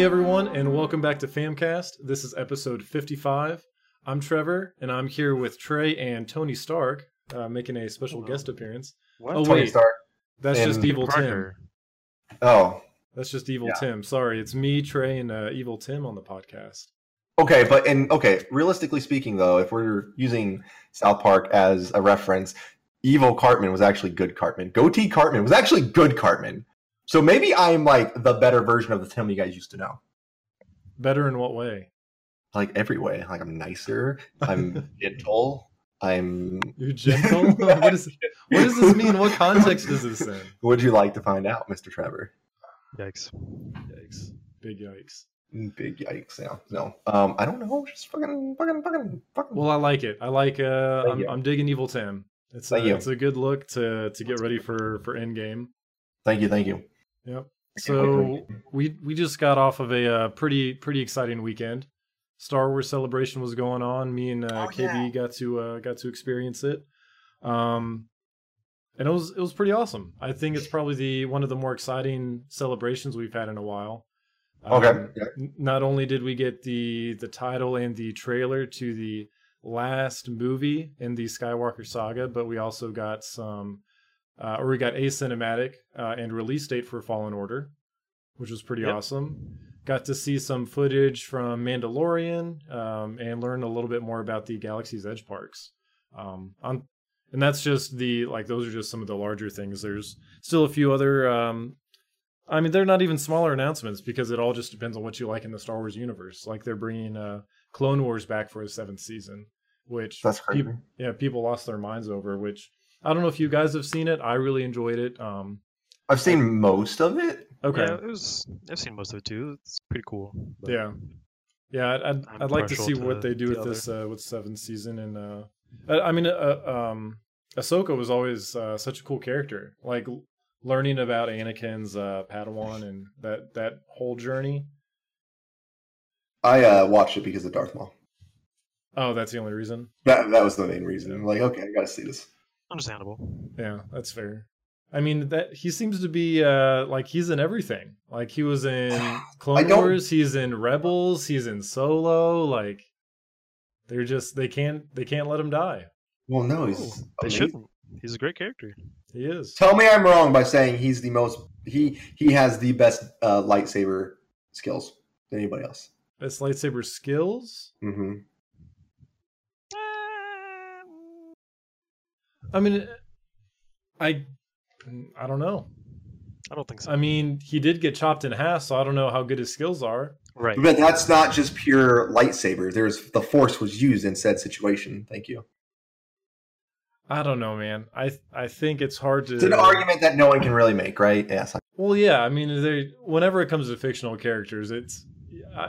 Hey everyone, and welcome back to Famcast. This is episode 55. I'm Trevor, and I'm here with Trey and Tony Stark, uh, making a special Hello. guest appearance. What? Oh Tony wait, Stark. that's and just Evil Tim. Oh, That's just Evil Yeah. Tim. Sorry, it's me, Trey, and uh, Evil Tim on the podcast. okay, but and okay, realistically speaking, though, if we're using South Park as a reference, evil Cartman was actually good Cartman. Goatee Cartman was actually good Cartman. So maybe I'm like the better version of the Tim you guys used to know. Better in what way? Like every way. Like I'm nicer. I'm gentle. I'm. You're gentle. what, is, what does this mean? What context is this in? Would you like to find out, Mr. Trevor? Yikes. Yikes! Big yikes. Big yikes! Yeah, no. Um, I don't know. Just fucking, fucking, fucking, fucking. Well, I like it. I like. Uh, I'm. I'm digging Evil Tim. It's a, it's a good look to to get ready for for Endgame. thank you, thank you. Yep. I can't wait for So we we just got off of a uh, pretty pretty exciting weekend. Star Wars celebration was going on. Me and uh, Oh, KB got to uh, got to experience it, um, and it was it was pretty awesome. I think it's probably the one of the more exciting celebrations we've had in a while. Okay. Um, yeah. Not only did we get the the title and the trailer to the last movie in the Skywalker saga, but we also got some, uh, or we got a cinematic uh, and release date for Fallen Order, which was pretty Yep. awesome. Got to see some footage from Mandalorian um, and learn a little bit more about the Galaxy's Edge parks. Um, on, and that's just the like those are just some of the larger things. There's still a few other. Um, I mean, they're not even smaller announcements because it all just depends on what you like in the Star Wars universe. Like they're bringing uh, Clone Wars back for the seventh season, which That's crazy. yeah, people lost their minds over. Which I don't know if you guys have seen it. I really enjoyed it. Um, I've seen most of it. okay, Yeah, it was. I've seen most of it too. It's pretty cool. but- yeah, yeah. I'd I'd, I'm I'd like to see to what they do the with this uh, with seventh season. And uh, I, I mean, uh, um, Ahsoka was always uh, such a cool character. Like learning about Anakin's uh, Padawan and that that whole journey. I uh, watched it because of Darth Maul. Oh, that's the only reason. That that was the main reason. I'm like, okay, I gotta see this. Understandable. Yeah, that's fair. I mean that he seems to be uh like he's in everything. Like he was in Clone Wars, he's in Rebels, he's in Solo, like they're just they can't they can't let him die. Well, no, Oh, he's. they shouldn't. He's a great character. He is. Tell me I'm wrong by saying he's the most. He he has the best uh, lightsaber skills than anybody else. Best lightsaber skills. hmm I mean I I don't know. I don't think so. I mean, he did get chopped in half, so I don't know how good his skills are. right. But that's not just pure lightsaber. There's the force was used in said situation. Thank you. I don't know, man. I I think it's hard to It's an argument that no one can really make, right? Yes. Well, yeah. I mean, they whenever it comes to fictional characters, it's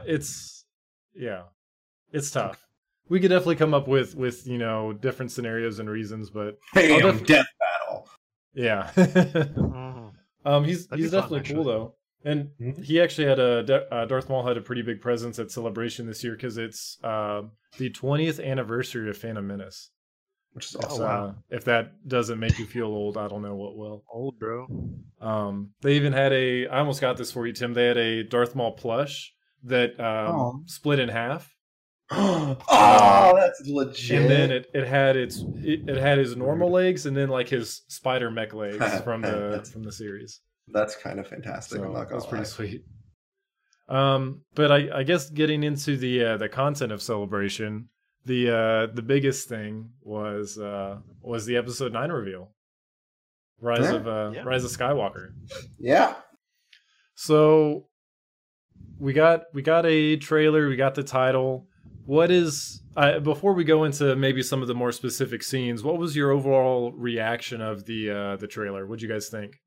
it's yeah, it's tough. We could definitely come up with with you know different scenarios and reasons, but Bam, I'll def- death battle. yeah, Mhm. um, he's That'd be he's fun, definitely cool though, and Mhm. he actually had a uh, Darth Maul had a pretty big presence at Celebration this year because it's uh, the 20th anniversary of Phantom Menace. Which is awesome. Oh, wow. uh, if that doesn't make you feel old, I don't know what will. Old bro. Um, they even had a. I almost got this for you, Tim. They had a Darth Maul plush that um, Oh. split in half, oh, that's legit. and then it, it had its it, it had his normal legs, and then like his spider mech legs from the from the series. that's kind of fantastic. So I'm not gonna that's pretty sweet. Um, but I, I guess getting into the uh, the content of celebration, the uh, the biggest thing was uh, was the episode nine reveal, Rise Yeah. of uh, Yeah. Rise of Skywalker. Yeah. So we got we got a trailer, we got the title. What is uh, before we go into maybe some of the more specific scenes? What was your overall reaction of the uh, the trailer? What'd you guys think?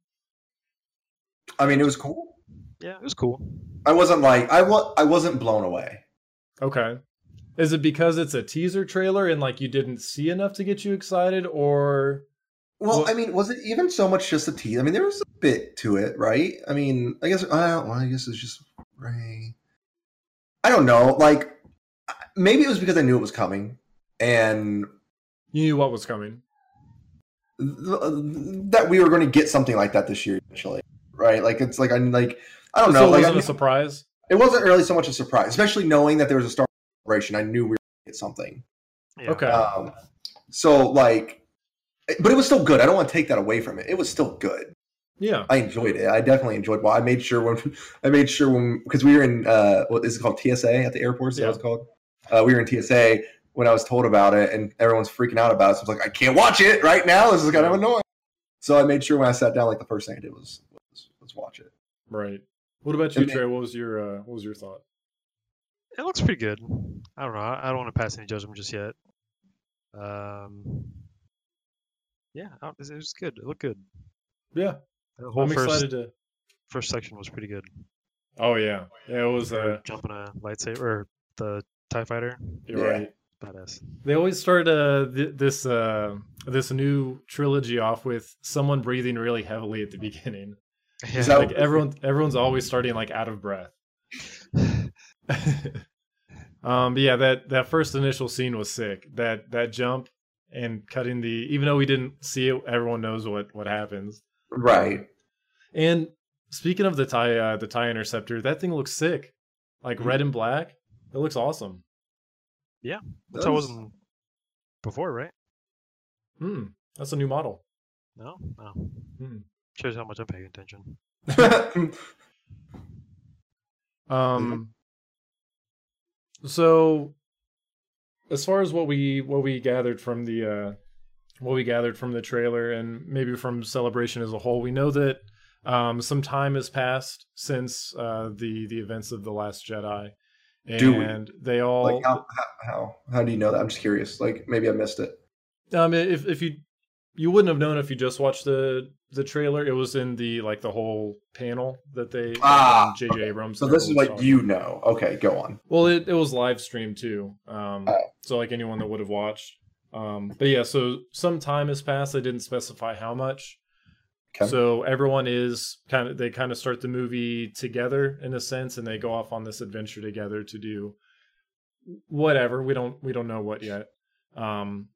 I mean, it was cool. Yeah, it was cool. I wasn't like I wa- I wasn't blown away. Okay, is it because it's a teaser trailer and like you didn't see enough to get you excited, or Well, Well- I mean, was it even so much just a tease? I mean, there was a bit to it, right? I mean, I guess. Uh, well, I guess it's just Rey. I don't know. Like, maybe it was because I knew it was coming, and you knew what was coming? th- that we were going to get something like that this year eventually, right? Like, it's like I'm like I don't so know. it Like, wasn't knew- a surprise. it wasn't really so much a surprise, especially knowing that there was a Star Wars celebration. I knew we were going to get something. Yeah. Okay. Um, so like, but it was still good. I don't want to take that away from it. It was still good. Yeah. I enjoyed it. I definitely enjoyed. Well, I made sure when I made sure when because we were in uh, what is it called TSA at the airport? Is that Yeah. what it's called? Uh, we were in TSA when I was told about it, and everyone's freaking out about it. So I was like, I can't watch it right now. This is kind of annoying. So I made sure when I sat down, like the first thing I did was was, was watch it. Right. What about you, And Trey? What was your uh, what was your thought? It looks pretty good. I don't know. I I don't want to pass any judgment just yet. Um, yeah, it was good. It looked good. Yeah, The whole I'm first excited to. first section was pretty good. Oh yeah, yeah. It was. Uh, jumping a lightsaber or the Tie Fighter, you're Yeah. right. badass. They always start uh, th- this uh, this new trilogy off with someone breathing really heavily at the beginning. Yeah. that- Like everyone, everyone's always starting like out of breath. um, but yeah, that that first initial scene was sick. That that jump and cutting the, even though we didn't see it, everyone knows what what happens. Right. And speaking of the tie, uh, the tie interceptor, that thing looks sick, like Mhm. red and black. It looks awesome. Yeah, That I was- wasn't before, right? Hmm, that's a new model. No, no. Hmm. Shows how much I'm paying attention. Um. So, as far as what we what we gathered from the uh, what we gathered from the trailer and maybe from Celebration as a whole, we know that um, some time has passed since uh, the the events of the Last Jedi, Do we? they all. like how, how how how do you know that? I'm just curious. Like maybe I missed it. Um, if if you you wouldn't have known if you just watched the the trailer. It was in the like the whole panel that they Ah, J.J. okay. Abrams. So this is what was you know. Okay, go on. Well, it, it was live streamed too. Um, Oh. so like anyone that would have watched. Um, but yeah, so some time has passed. They didn't specify how much. Okay. So everyone is kind of they kind of start the movie together in a sense, and they go off on this adventure together to do whatever. We don't we don't know what yet. Um,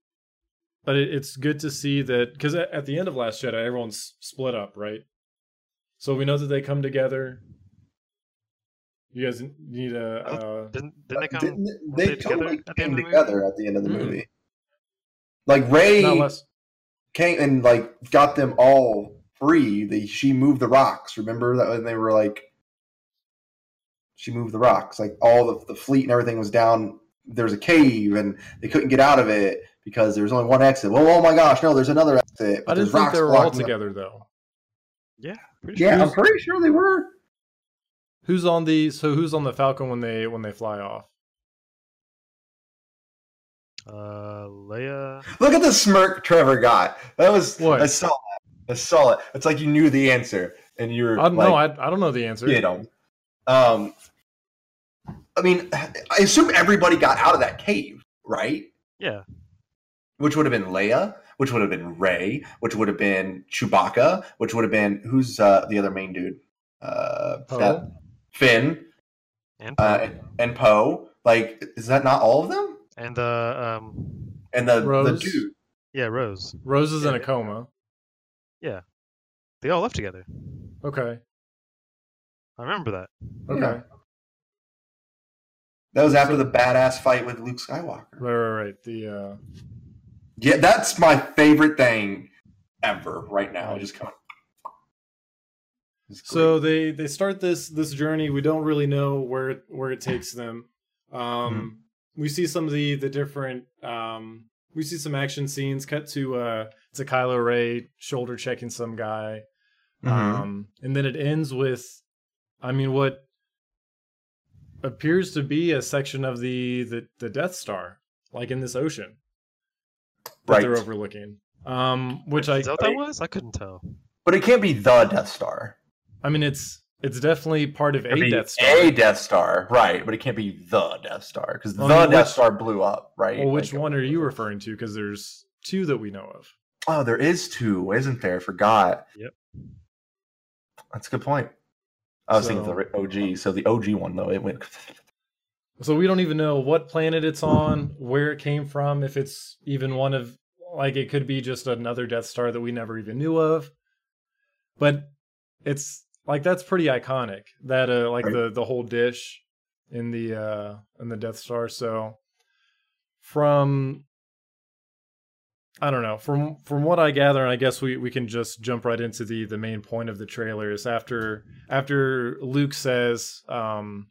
but it, it's good to see that because at, at the end of Last Jedi, everyone's split up, right? So we know that they come together. You guys need a. Uh, Didn't didn't they come? Didn't weren't they they together totally at the came end of the movie? together at the end of the Mhm. movie? Like Rey came and like got them all free. The she moved the rocks. Remember that when they were like, she moved the rocks. Like all the the fleet and everything was down. There was a cave and they couldn't get out of it because there was only one exit. Well, oh my gosh, no, there's another exit. but I didn't there's think rocks they were all blocking them. together though. Yeah, pretty sure. Yeah, I'm pretty sure they were. Who's on the so who's on the Falcon when they when they fly off? Uh, Leia. Look at the smirk Trevor got. That was What? I saw that. I saw it. It's like you knew the answer and you were I don't like, know. I I don't know the answer. you know. Um, I mean, I assume everybody got out of that cave, right? Yeah, Which would have been Leia, which would have been Rey, which would have been Chewbacca, which would have been who's uh, the other main dude? Uh, Poe? that- Finn and uh, Poe. and, and Poe. Like, is that not all of them? and uh, um, And the the Rose? dude. yeah, Rose. Rose is in a Yeah. They all left together. Okay. I remember that. Okay. Yeah. That was after So- the badass fight with Luke Skywalker. Right, right, right. The uh Yeah, that's my favorite thing ever right now. Right. Just going. It's so they they start this this journey. We don't really know where it, where it takes them. Um we see some of the the different um we see some action scenes cut to uh to Kylo Ren shoulder checking some guy. Mhm. Um, and then it ends with, I mean, what appears to be a section of the the, the Death Star, like in this ocean that right, they're overlooking. Um, which I, Is that what that was? I couldn't tell. but it can't be the Death Star. I mean, it's it's definitely part of a Death Star. A Death Star, right? But it can't be the Death Star because the mean, Death Star blew up, right? well, which Like, one are you uh, referring to? Because there's two that we know of. Oh, there is two, isn't there? I Forgot. Yep. That's a good point. I was thinking of the OG. So the OG one though, it went. So we don't even know what planet it's on, where it came from, if it's even one of like it could be just another Death Star that we never even knew of. But it's like that's pretty iconic. That uh, like Right. the the whole dish in the uh in the Death Star. So from I don't know. From from what I gather, and I guess we, we can just jump right into the the main point of the trailer is after after Luke says, um,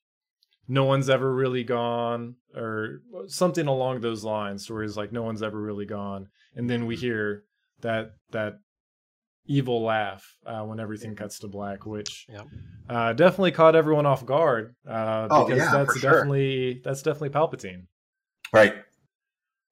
no one's ever really gone, or something along those lines, where he's like, no one's ever really gone, and then we hear that that evil laugh uh, when everything cuts to black, which Yeah. uh, definitely caught everyone off guard uh, Oh, because yeah, that's for sure. definitely that's definitely Palpatine Right.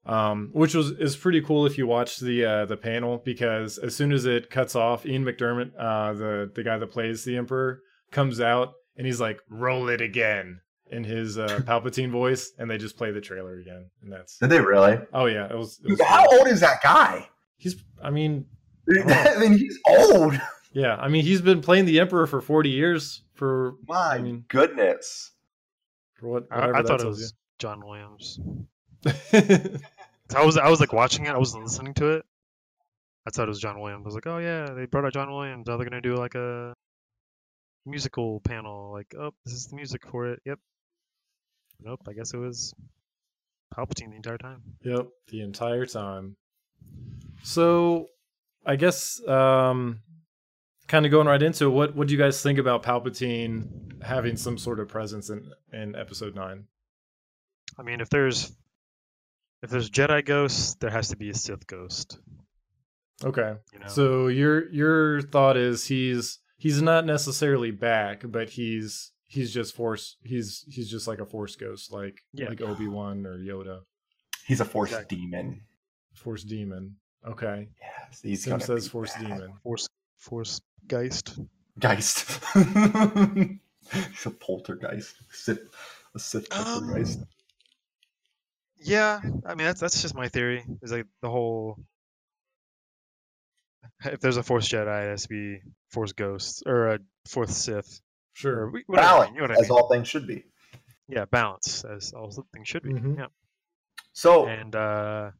um, which was is pretty cool if you watch the uh, the panel because as soon as it cuts off, Ian McDiarmid, uh, the the guy that plays the Emperor, comes out and he's like, "Roll it again" in his uh, Palpatine voice, and they just play the trailer again, and that's Did they really? oh yeah, it was. It was How cool. old is that guy? He's, I mean, I mean, he's old. yeah, I mean, he's been playing the Emperor for forty years for My I mean- goodness. for what I, I thought it tells was John Williams. I was I was like watching it. I wasn't listening to it. I thought it was John Williams. I was like, oh yeah, they brought out John Williams. Now they're gonna do like a musical panel. Like, oh, this is the music for it. Yep. Nope. I guess it was Palpatine the entire time. Yep, the entire time. So, I guess um kind of going right into it, what what do you guys think about Palpatine having some sort of presence in in episode 9? I mean, if there's if there's Jedi ghosts, there has to be a Sith ghost. Okay. You know. So your your thought is he's he's not necessarily back, but he's he's just force he's he's just like a force ghost like Yeah. like Obi-Wan or Yoda. He's a force Exactly. demon. Force demon. Okay. Yes, he's Sim says force bad. demon. Force Force Geist. Geist. he's a poltergeist. Sith, a Sith Um. Yeah, I mean that's that's just my theory. Is like the whole if there's a Force Jedi, it has to be Force Ghost or a Fourth Sith. Sure. we- whatever, Balance, you know what I as mean? all things should be. Yeah, balance as all things should be. Mhm. Yeah, So, and uh,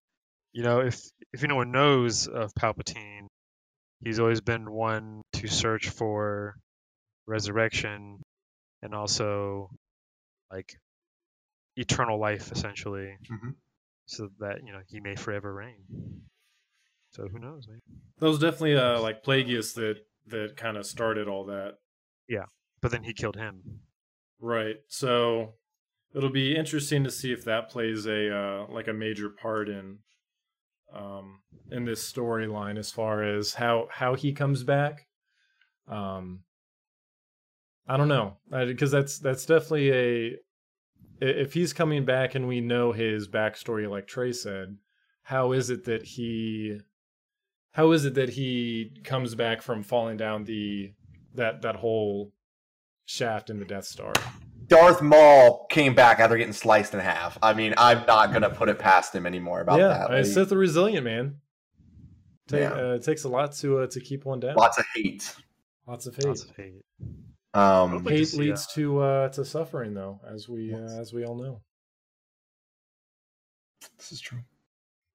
you know if if anyone knows of Palpatine, he's always been one to search for resurrection and also like eternal life, essentially, Mhm. so that you know he may forever reign. So who knows, man? That was definitely uh like Plagueis that that kind of started all that. Yeah but then he killed him. Right. So it'll be interesting to see if that plays a uh, like a major part in um in this storyline as far as how how he comes back. Um I don't know. Because that's that's definitely a if he's coming back and we know his backstory like Trey said, how is it that he how is it that he comes back from falling down the that that whole shaft in the Death Star. Darth Maul came back after getting sliced in half. I mean, I'm not gonna put it past him anymore about yeah, that. I Like, Sith are resilient, man. Ta- Yeah. uh, it takes a lot to uh, to keep one down. lots of hate. Lots of hate. Lots of hate. Um, Hopefully- to hate see, leads to uh, to suffering, though, as we uh, as we all know. this is true.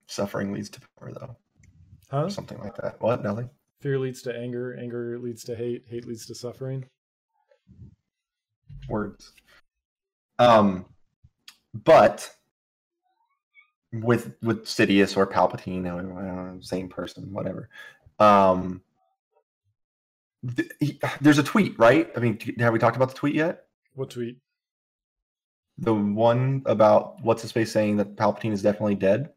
Suffering leads to power, though, Huh? or something like that. What, Nelly? Fear leads to anger. Anger leads to hate. Hate leads to suffering. Words. Um, but with with Sidious or Palpatine, I don't know, same person, whatever. Um, th- he- there's a tweet, right? I mean, have we talked about the tweet yet? What tweet? The one about what's his face saying that Palpatine is definitely dead.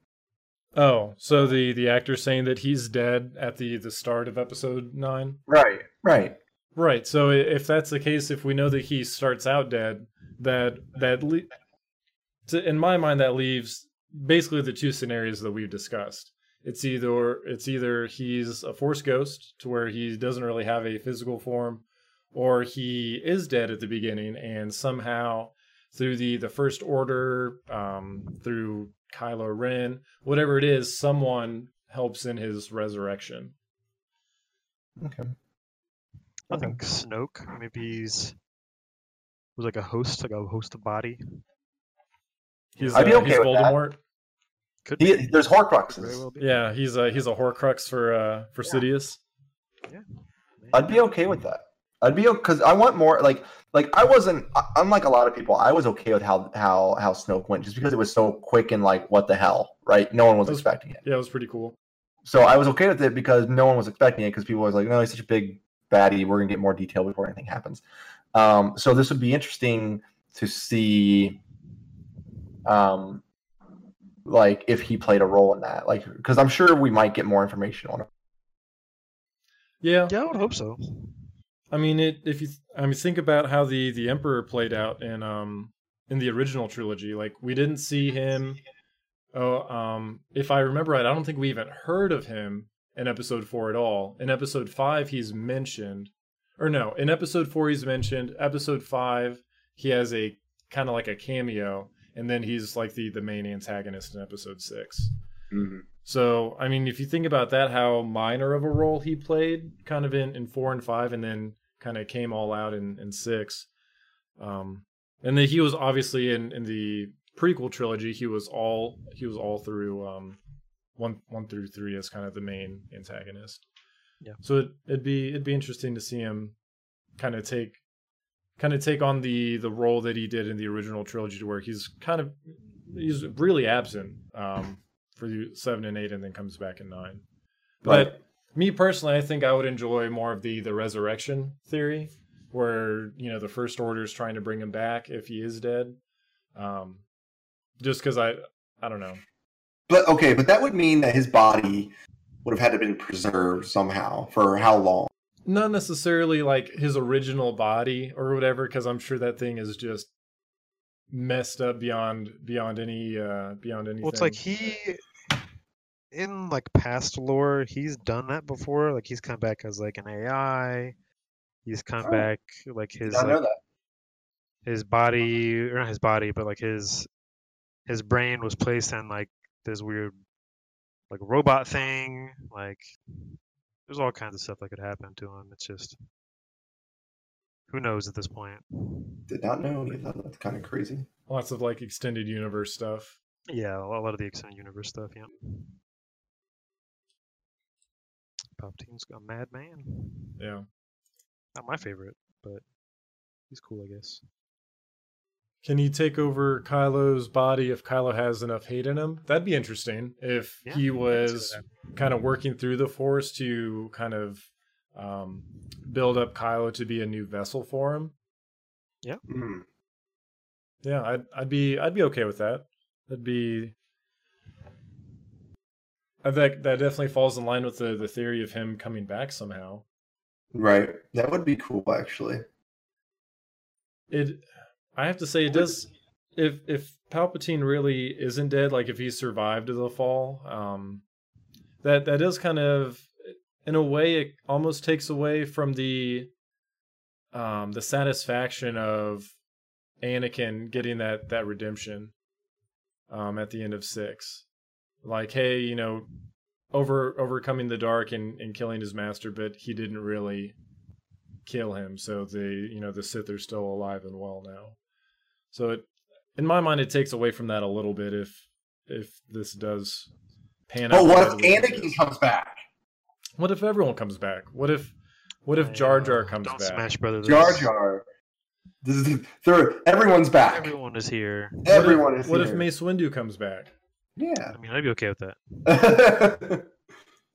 Oh, so the the actor saying that he's dead at the the start of episode nine. Right. Right. Right. So if that's the case, if we know that he starts out dead, that that le- to, in my mind that leaves basically the two scenarios that we've discussed. It's either it's either he's a force ghost to where he doesn't really have a physical form, or he is dead at the beginning and somehow through the the first order, um, through Kylo Ren, whatever it is, someone helps in his resurrection. Okay. I think Snoke. Maybe he's was like a host, like a host of body. He's, I'd be uh, okay he's with that. Voldemort. Could He, be. there's Horcruxes. Well. Yeah, he's a he's a Horcrux for uh for Yeah. Sidious. I'd be okay with that. I'd be because I want more. Like, like I wasn't. Unlike a lot of people, I was okay with how how how Snoke went, just because it was so quick and like, what the hell, right? No one was was- expecting it. Yeah, it was pretty cool. So I was okay with it because no one was expecting it because people was like, no, he's such a big baddie. We're gonna get more detail before anything happens. Um, so this would be interesting to see, um, like if he played a role in that, like because I'm sure we might get more information on it. Yeah, Yeah, I would hope so. I mean, it. If you, I mean, think about how the the Emperor played out in um in the original trilogy. Like, we didn't see him. Oh, um, if I remember right, I don't think we even heard of him in Episode Four at all. In Episode Five, he's mentioned, or no, in Episode Four, he's mentioned. Episode Five, he has a kind of like a cameo, and then he's like the the main antagonist in Episode Six. So, I mean, if you think about that, how minor of a role he played kind of in, in four and five, and then kind of came all out in, in six. Um, and then he was obviously in, in the prequel trilogy, he was all he was all through um, one one through three as kind of the main antagonist. Yeah. So it, it'd be it'd be interesting to see him kind of take kind of take on the the role that he did in the original trilogy, to where he's kind of he's really absent um, for the seven and eight, and then comes back in nine. Right. But me personally, I think I would enjoy more of the the resurrection theory, where you know the First Order is trying to bring him back if he is dead. Um, just because I I don't know. But okay, but that would mean that his body would have had to been preserved somehow for how long? Not necessarily like his original body or whatever, because I'm sure that thing is just messed up beyond beyond any uh beyond anything. Well, it's like he, in like past lore, he's done that before. Like he's come back as like an AI. He's come Oh. back like his not know like, that. his body, or not his body, but like his his brain was placed in like this weird like robot thing. Like there's all kinds of stuff that could happen to him. It's just who knows at this point. Did not know any of that. That's kind of crazy. lots of like extended universe stuff. Yeah, a lot of the extended universe stuff. Yeah. Palpatine's a madman. Yeah. Not my favorite, but he's cool, I guess. Can he take over Kylo's body if Kylo has enough hate in him? That'd be interesting if Yeah, he I can see was kind of working through the Force to kind of um, build up Kylo to be a new vessel for him. Hmm. Yeah, I'd I'd be I'd be okay with that. That'd be. I think that definitely falls in line with the the theory of him coming back somehow. Right. That would be cool, actually. It, I have to say, it does. If if Palpatine really isn't dead, like if he survived the fall, um, that that does kind of, in a way, it almost takes away from the, um, the satisfaction of Anakin getting that that redemption, um, at the end of six, like hey, you know, over overcoming the dark and and killing his master, but he didn't really kill him. So the you know the Sith are still alive and well now. So it, in my mind, it takes away from that a little bit if if this does pan out. But what if the way it Anakin comes back? What if everyone comes back? What if what if Jar Jar Uh, comes Don't back? Smash Brothers. Jar Jar. This is they're, everyone's back. Everyone is here. What if- Everyone is here. What if. Mace Windu comes back? Yeah. I mean, I'd be okay with that.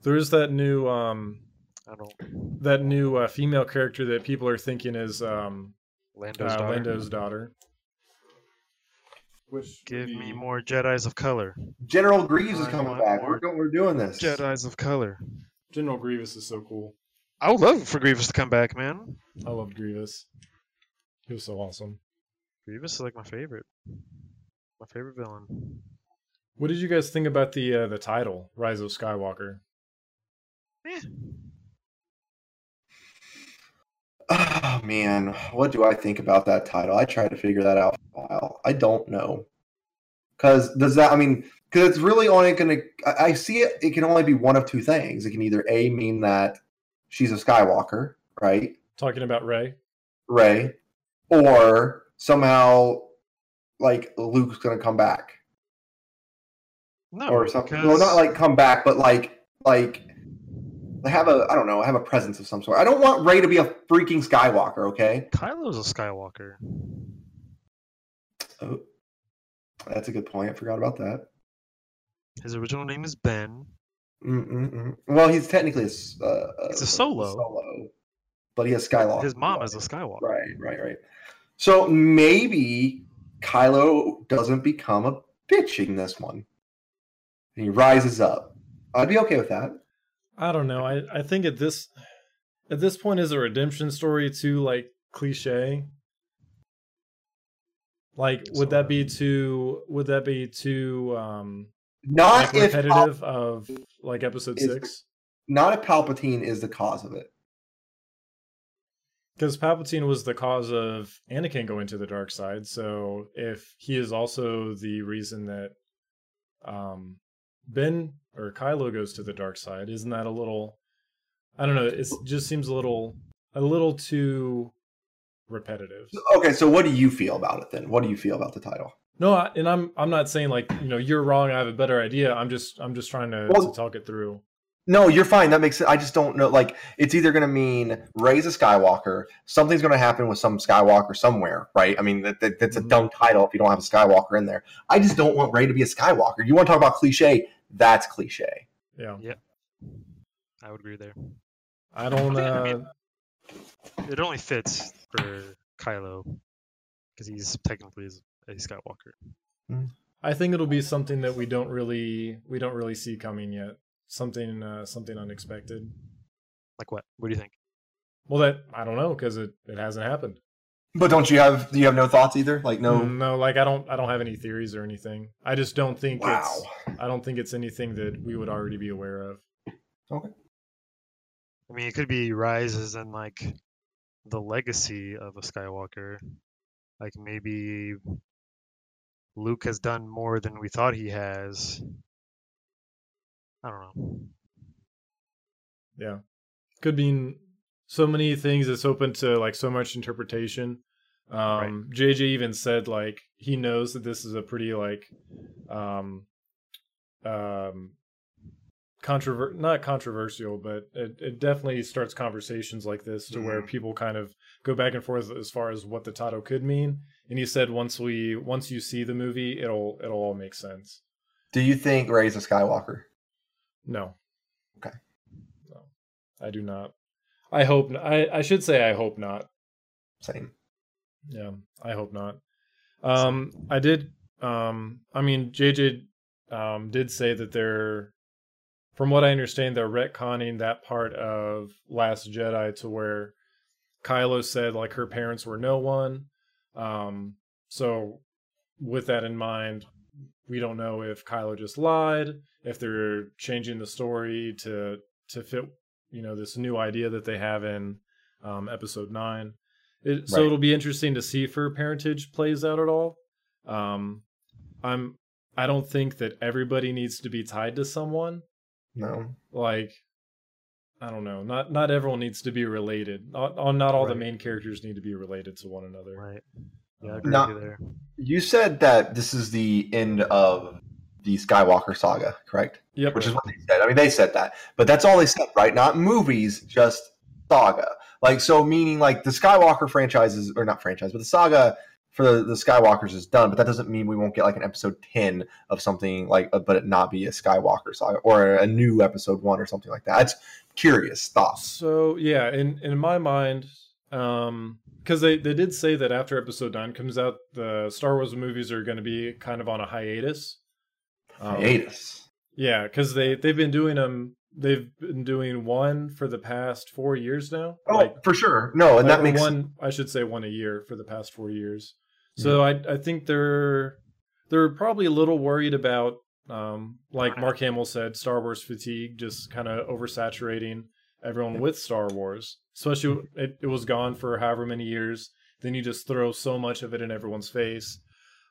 There is that new um I don't. that new uh, female character that people are thinking is um Lando's uh, daughter. Lando's daughter. Which Give me more Jedi's of color. General Grievous is coming back. We're, go- we're doing this. Jedi's of color. General Grievous is so cool. I would love for Grievous to come back, man. I love Grievous. He was so awesome. Grievous is like my favorite. My favorite villain. What did you guys think about the uh, the title, Rise of Skywalker? Eh. Oh man, what do I think about that title? I tried to figure that out for a while. I don't know. Cause does that I mean because it's really only gonna I I see it it can only be one of two things. It can either A mean that she's a Skywalker, right? Talking about Rey. Rey, or somehow like Luke's gonna come back. No, or something. because Well not like come back, but like like They have a I don't know, I have a presence of some sort. I don't want Rey to be a freaking Skywalker, okay? Kylo's a Skywalker. Oh, that's a good point. I forgot about that. His original name is Ben. Mm-mm-mm. Well, he's technically a, uh, He's a solo. solo, but he has Skywalker. His mom is a Skywalker. Right, right, right. So maybe Kylo doesn't become a bitch in this one. And he rises up. I'd be okay with that. I don't know. I, I think at this at this point is a redemption story too like cliche. Like would that be too would that be too um Not like if Pal- repetitive of like episode Is 6? not if Palpatine is the cause of it. Because Palpatine was the cause of Anakin going to the dark side, so if he is also the reason that um Ben or Kylo goes to the dark side, isn't that a little I don't know, it just seems a little a little too repetitive. Okay, so what do you feel about it then? What do you feel about the title? No, I, and I'm I'm not saying like, you know, you're wrong, I have a better idea. I'm just I'm just trying to, Well- to talk it through. No, you're fine. That makes sense. I just don't know. Like, it's either going to mean raise a Skywalker. Something's going to happen with some Skywalker somewhere, right? I mean, that, that, that's a Mhm. dumb title if you don't have a Skywalker in there. I just don't want Rey to be a Skywalker. You want to talk about cliche? That's cliche. Yeah. Yeah. I would agree there. I don't I uh mean- It only fits for Kylo because he's technically a Skywalker. I think it'll be something that we don't really we don't really see coming yet. Something uh something unexpected. Like what? What do you think? Well, that I don't know because it, it hasn't happened. But don't you have? Do you have no thoughts either? Like, no. Mm, no, like I don't I don't have any theories or anything. I just don't think Wow. it's I don't think it's anything that we would already be aware of. Okay. I mean, it could be rises and like the legacy of a Skywalker. Like maybe Luke has done more than we thought he has. I don't know. Yeah, could mean so many things. It's open to like so much interpretation. Um, JJ even said like he knows that this is a pretty like um um controver not controversial, but it, it definitely starts conversations like this to where Mhm. people kind of go back and forth as far as what the title could mean. And he said once we once you see the movie, it'll it'll all make sense. Do you think Rey's a Skywalker? No. Okay. No, I do not. I hope. I. I should say I hope not. Same. Yeah, I hope not. Um, I did. Um, I mean, JJ um did say that they're, from what I understand, they're retconning that part of Last Jedi to where Kylo said like her parents were no one. Um, so with that in mind, we don't know if Kylo just lied, if they're changing the story to to fit, you know, this new idea that they have in um, Episode Nine. It, So it'll be interesting to see if her parentage plays out at all. Um, I'm. I don't think that everybody needs to be tied to someone. No. Like, I don't know. Not not everyone needs to be related. Not, not all the main characters need to be related to one another. Right. Yeah, I agree Not- with you there. You said that this is the end of the Skywalker saga, correct? Yep. which is what they said. I mean, they said that, but that's all they said, right? Not movies, just saga. Like, so meaning like the Skywalker franchises, or not franchise, but the saga for the, the Skywalkers is done. But that doesn't mean we won't get like an episode ten of something like, uh, but it not be a Skywalker saga or a new episode one or something like that. It's curious thoughts. So yeah, in in my mind, um, because they they did say that after Episode Nine comes out, the Star Wars movies are going to be kind of on a hiatus. Um, Hiatus. Yeah, because they they've been doing them. They've been doing one for the past four years now. Oh, like, for sure. No, and that makes one. I should say one a year for the past four years. So I I think they're they're probably a little worried about um like Mark Hamill said, Star Wars fatigue, just kind of oversaturating everyone with Star Wars. Especially it, it was gone for however many years. Then you just throw so much of it in everyone's face.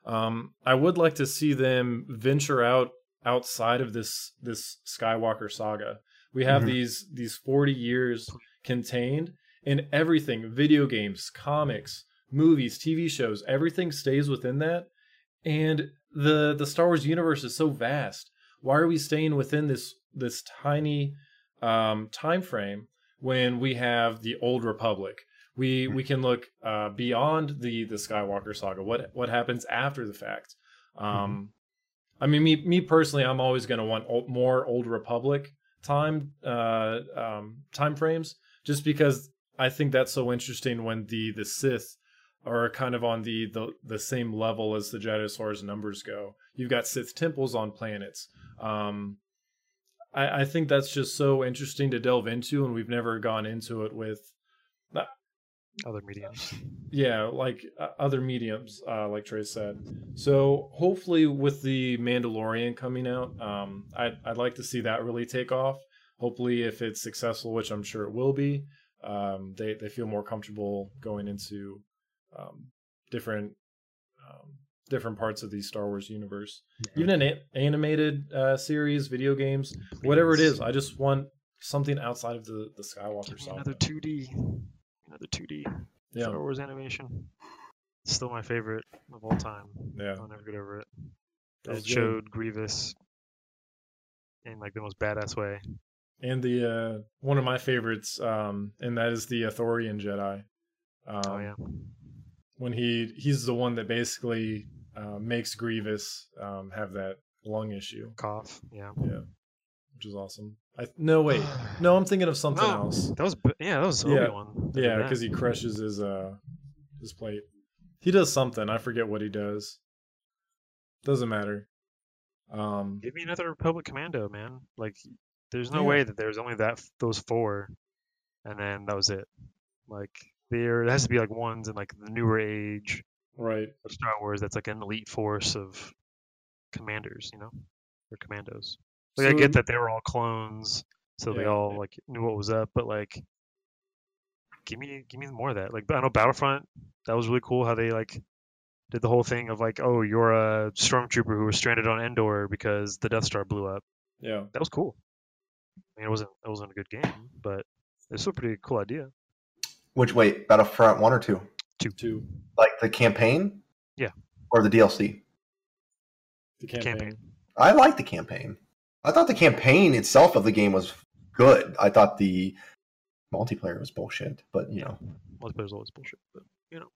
Um, I would like to see them venture out outside of this this Skywalker saga. We have Mhm. these these 40 years contained in everything, video games, comics, movies, TV shows, everything stays within that. And the the Star Wars universe is so vast. Why are we staying within this this tiny um, time frame when we have the old Republic. We we can look uh, beyond the the Skywalker saga. What what happens after the fact? Um, I mean, me me personally, I'm always going to want old, more Old Republic time uh, um, time frames, just because I think that's so interesting when the the Sith are kind of on the the, the same level as the Jedi as far as numbers go. You've got Sith temples on planets. Um, I, I think that's just so interesting to delve into, and we've never gone into it with Other mediums. yeah like uh, other mediums uh, like trey said so hopefully with the mandalorian coming out um, I'd, I'd like to see that really take off hopefully if it's successful which i'm sure it will be um, they, they feel more comfortable going into um, different different parts of the star wars universe even an a- animated uh, series video games whatever it is i just want something outside of the, the skywalker Give me saga another 2D. Another 2D yeah Star Wars animation. Still my favorite of all time. yeah I'll never get over it. that It was good. showed Grievous in like the most badass way. and the uh one of my favorites um and that is the Ithorian Jedi. Um, oh yeah. when he he's the one that basically uh, makes Grievous um have that lung issue. Cough. Yeah. Yeah. Which is awesome. I no wait. No, I'm thinking of something else. That was yeah. That was Yeah. Obi Wan. Yeah, because he crushes his uh his plate. He does something. I forget what he does. Doesn't matter. Um Give me another Republic Commando, man. Like, there's no Yeah. way that there's only that those four, and then that was it. Like, there it has to be like ones in like the newer age right. of Star Wars that's like an elite force of commanders, you know, or commandos. Like I get that they were all clones, so they Yeah. all like knew what was up, but like, give me give me more of that. Like I know Battlefront, that was really cool how they like did the whole thing of like, oh, you're a stormtrooper who was stranded on Endor because the Death Star blew up. Yeah. That was cool. I mean, it wasn't it wasn't a good game, but it's still a pretty cool idea. Which wait, Battlefront one or two? Two. Like the campaign? Yeah. Or the DLC? The campaign. Campaign. I like the campaign. I thought the campaign itself of the game was good. I thought the multiplayer was bullshit, but you know, Multiplayer's always bullshit, but you know,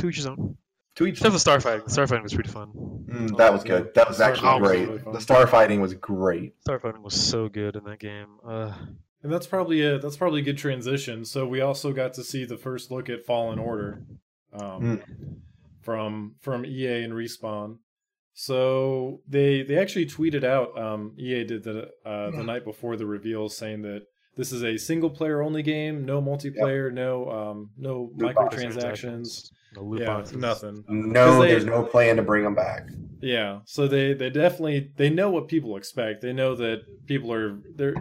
to each his own. to each. Except for Starfighting. The Starfighting was pretty fun. Mm, that was good. That was Starfighting actually was great. really. The star fighting was great. Starfighting was so good in that game. Uh, And that's probably a that's probably a good transition. So we also got to see the first look at Fallen Order um, from from EA and Respawn. So they they actually tweeted out um, EA did the uh, the night before the reveal saying that this is a single player only game, no multiplayer, no um, no Loot microtransactions, no loot yeah, boxes. nothing. No, they- there's no plan to bring them back. Yeah, so they they definitely they know what people expect. They know that people are they're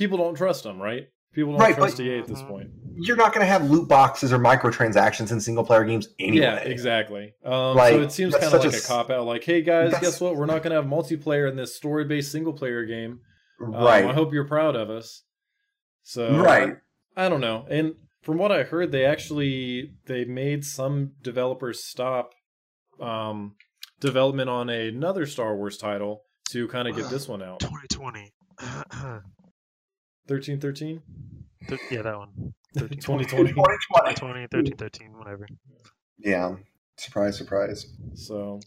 people don't trust them, right? People don't Right, trust EA at this point. You're not going to have loot boxes or microtransactions in single player games anyway. Yeah, exactly. Um, Like, so it seems kind of such like a cop out. Like, hey guys, guess what? We're not going to have multiplayer in this story based single player game. Um, Right. I hope you're proud of us. So right. I don't know. And from what I heard, they actually they made some developers stop um, development on another Star Wars title to kind of get this one out. 2020. Thirteen thirteen. Thir- yeah, that one. 13, 2020. 2020. 20, 13, 13, whatever. Yeah. Surprise, surprise. So,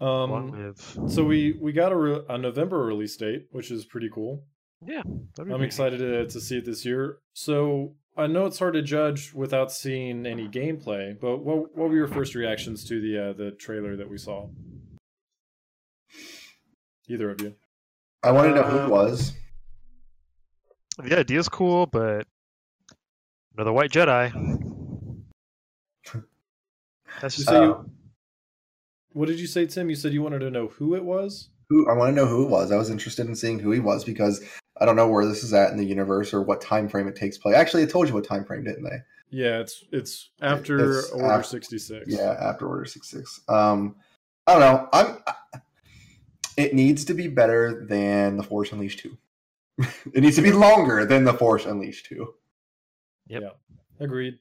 Long um, live. so we we got a, re- a November release date, which is pretty cool. Yeah, I'm excited to, to see it this year. So I know it's hard to judge without seeing any gameplay, but what what were your first reactions to the uh, the trailer that we saw? Either of you? I want to know who it was. Neat. The idea's cool, but another white Jedi. That's just say Uh, you, what did you say, Tim? You said you wanted to know who it was. Who I want to know who it was. I was interested in seeing who he was because I don't know where this is at in the universe or what time frame it takes place. Actually, I told you what time frame, didn't they? Yeah, it's it's after It's Order af- sixty six. Yeah, after Order six six. Um, I don't know. I'm. It needs to be better than the Force Unleashed two. it needs to be longer than the Force Unleashed two. Agreed.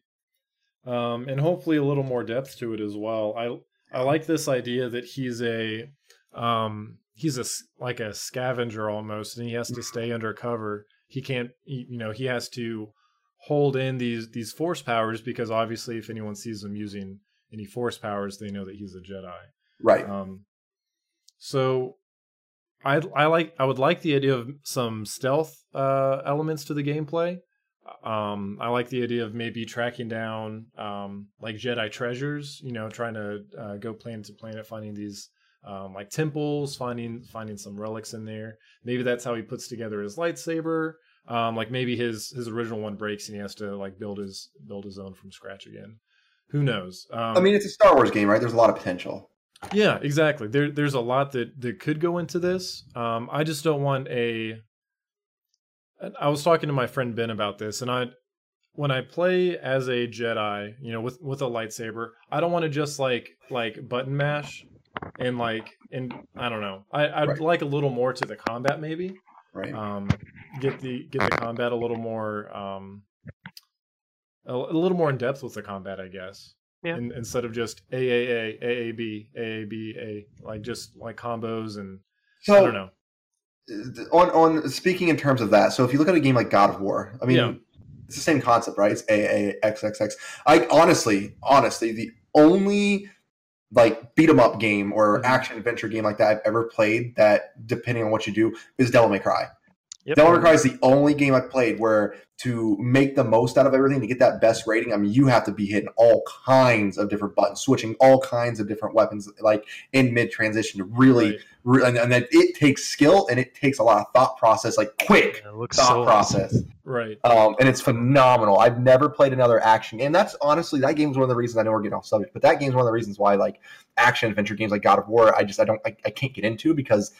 Um, and hopefully a little more depth to it as well. I I like this idea that he's a um, he's a s- like a scavenger almost, and he has to stay undercover. He can't, he- you know, he has to hold in these these force powers because obviously, if anyone sees him using any force powers, they know that he's a Jedi. Right. Um, so I I like I would like the idea of some stealth uh, elements to the gameplay. Um, I like the idea of maybe tracking down um, like Jedi treasures. You know, trying to uh, go planet to planet, finding these um, like temples, finding finding some relics in there. Maybe that's how he puts together his lightsaber. Um, like maybe his his original one breaks and he has to like build his build his own from scratch again. Who knows? Um, I mean, it's a Star Wars game, right? There's a lot of potential. Yeah, exactly. There, there's a lot that that could go into this. Um, I just don't want a. I was talking to my friend Ben about this, and I, when I play as a Jedi, you know, with with a lightsaber, I don't want to just like like button mash, and like and I don't know. I I'd Right. like a little more to the combat, maybe. Right. Um, get the get the combat a little more um, a, a little more in depth with the combat, I guess. Yeah. In, instead of just AAA, AAB, AAB, A, like just like combos and so I don't know. on on speaking in terms of that, so if you look at a game like God of War, I mean, Yeah. it's the same concept, right? It's AAXXX. I honestly, honestly, the only like beat 'em up game or Mhm. action adventure game like that I've ever played that, depending on what you do, is Devil May Cry. Yep. Devil May Cry is the only game I've played where to make the most out of everything to get that best rating, I mean, you have to be hitting all kinds of different buttons, switching all kinds of different weapons, like in mid transition to really, Right. re- and, and then it takes skill and it takes a lot of thought process, like quick Yeah, thought so process. Right. Um, and it's phenomenal. I've never played another action game. That's honestly that game's one of the reasons I know we're getting off subject, but that game's one of the reasons why like action adventure games like God of War, I just I don't I, I can't get into because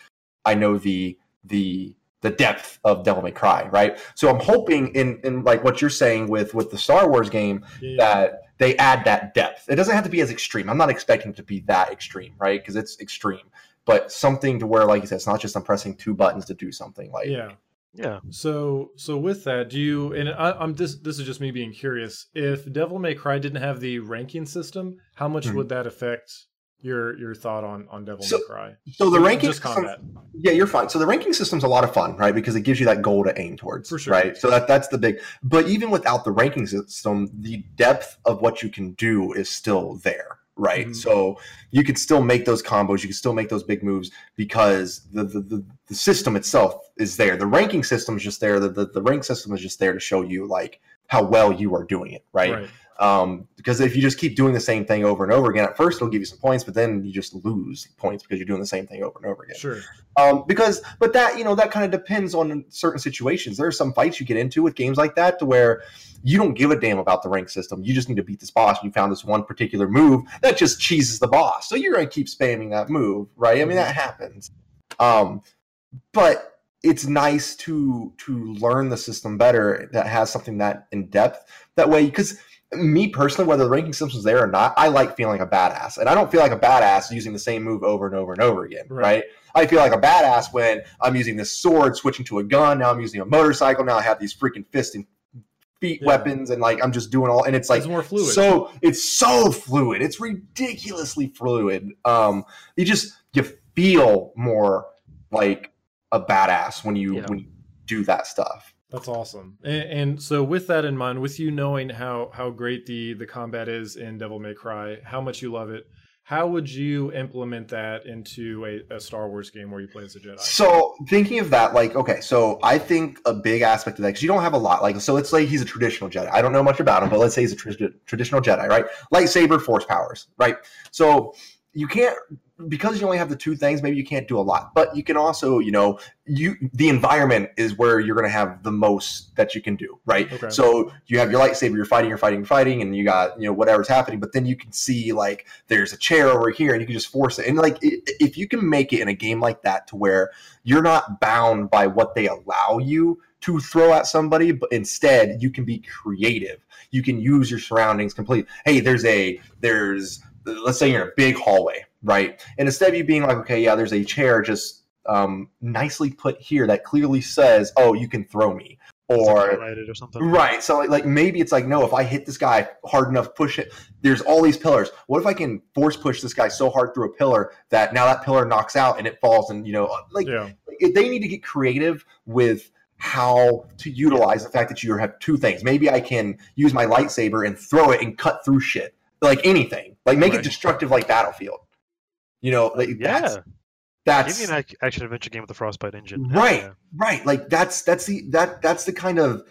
I know the the the depth of Devil May Cry, right? So I'm hoping in in like what you're saying with with the Star Wars game Yeah. that they add that depth. It doesn't have to be as extreme. I'm not expecting it to be that extreme, right? Because it's extreme, but something to where, like you said, it's not just I'm pressing two buttons to do something. Like, yeah. Yeah. So so with that, do you and I, I'm this this is just me being curious. If Devil May Cry didn't have the ranking system, how much Mhm. would that affect your your thought on on Devil So- May Cry? so the ranking system- Yeah, you're fine. So the ranking system's a lot of fun, right? Because it gives you that goal to aim towards, For sure. right? So that that's the big. But even without the ranking system, the depth of what you can do is still there, right? Mhm. So you can still make those combos, you can still make those big moves because the the, the, the system itself is there. The ranking system is just there. The, the the rank system is just there to show you like how well you are doing it, right? Right. Um, because if you just keep doing the same thing over and over again, at first it'll give you some points, but then you just lose points because you're doing the same thing over and over again. Sure. Um, because, but that you know that kind of depends on certain situations. There are some fights you get into with games like that to where you don't give a damn about the rank system. You just need to beat this boss. And you found this one particular move that just cheeses the boss, so you're gonna keep spamming that move, right? I mean that happens. Um, but it's nice to to learn the system better that has something that in depth that way because me personally whether the ranking system's there or not i like feeling a badass and i don't feel like a badass using the same move over and over and over again Right. right, i feel like a badass when i'm using this sword switching to a gun now i'm using a motorcycle now i have these freaking fist and feet Yeah. weapons and like i'm just doing all and it's like it's more fluid. so it's so fluid. It's ridiculously fluid. Um, you just you feel more like a badass when you Yeah. when you do that stuff. That's awesome. And, and so, with that in mind, with you knowing how how great the the combat is in Devil May Cry, how much you love it, how would you implement that into a, a Star Wars game where you play as a Jedi? So thinking of that, like, okay, so I think a big aspect of that because you don't have a lot. Like, so let's say he's a traditional Jedi. I don't know much about him, but let's say he's a trad- traditional Jedi, right? Lightsaber, force powers, right? So you can't because you only have the two things. Maybe you can't do a lot, but you can also, you know, you the environment is where you're going to have the most that you can do, right? Okay. So you have your lightsaber, you're fighting, you're fighting, you're fighting, and you got you know whatever's happening. But then you can see like there's a chair over here, and you can just force it. And like if you can make it in a game like that to where you're not bound by what they allow you to throw at somebody, but instead you can be creative. You can use your surroundings completely. Hey, there's a there's let's say you're in a big hallway, right? And instead of you being like, okay, yeah, there's a chair just um, nicely put here that clearly says, oh, you can throw me. or or something. Right. So like, like maybe it's like no, if I hit this guy hard enough, push it. There's all these pillars. What if I can force push this guy so hard through a pillar that now that pillar knocks out and it falls and you know like Yeah. they need to get creative with how to utilize the fact that you have two things. Maybe I can use my lightsaber and throw it and cut through shit. Like anything. Like make it destructive like Battlefield. You know, like Yeah. that's Give me an action adventure game with the Frostbite engine. Right. Yeah. Right, like that's that's the that that's the kind of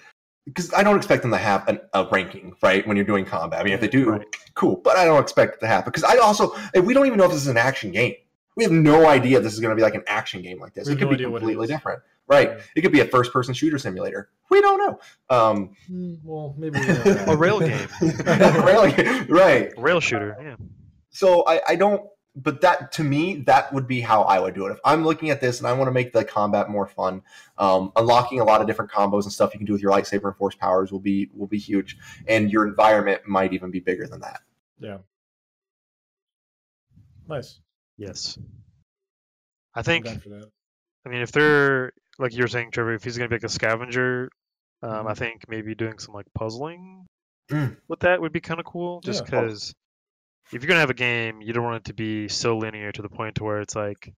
because I don't expect them to have an, a ranking, right? When you're doing combat, I mean, if they do, Right. cool. But I don't expect it to happen because I also we don't even know if this is an action game. We have no idea if this is going to be like an action game like this. We It could no be idea what completely is. different, right? Yeah. It could be a first-person shooter simulator. We don't know. Um, Hmm, Well, maybe we rail game. A rail game. really, right? Rail shooter. Yeah. So I, I don't. But that to me, that would be how I would do it. If I'm looking at this and I want to make the combat more fun, um, unlocking a lot of different combos and stuff you can do with your lightsaber and force powers will be will be huge, and your environment might even be bigger than that. Yeah. Nice. Yes. I think. down that. I mean, if they're like you're saying, Trevor, if he's gonna be like a scavenger, um, I Mhm. think maybe doing some like puzzling Mm. with that would be kind of cool. Just Yeah. because if you're gonna have a game, you don't want it to be so linear to the point to where it's like,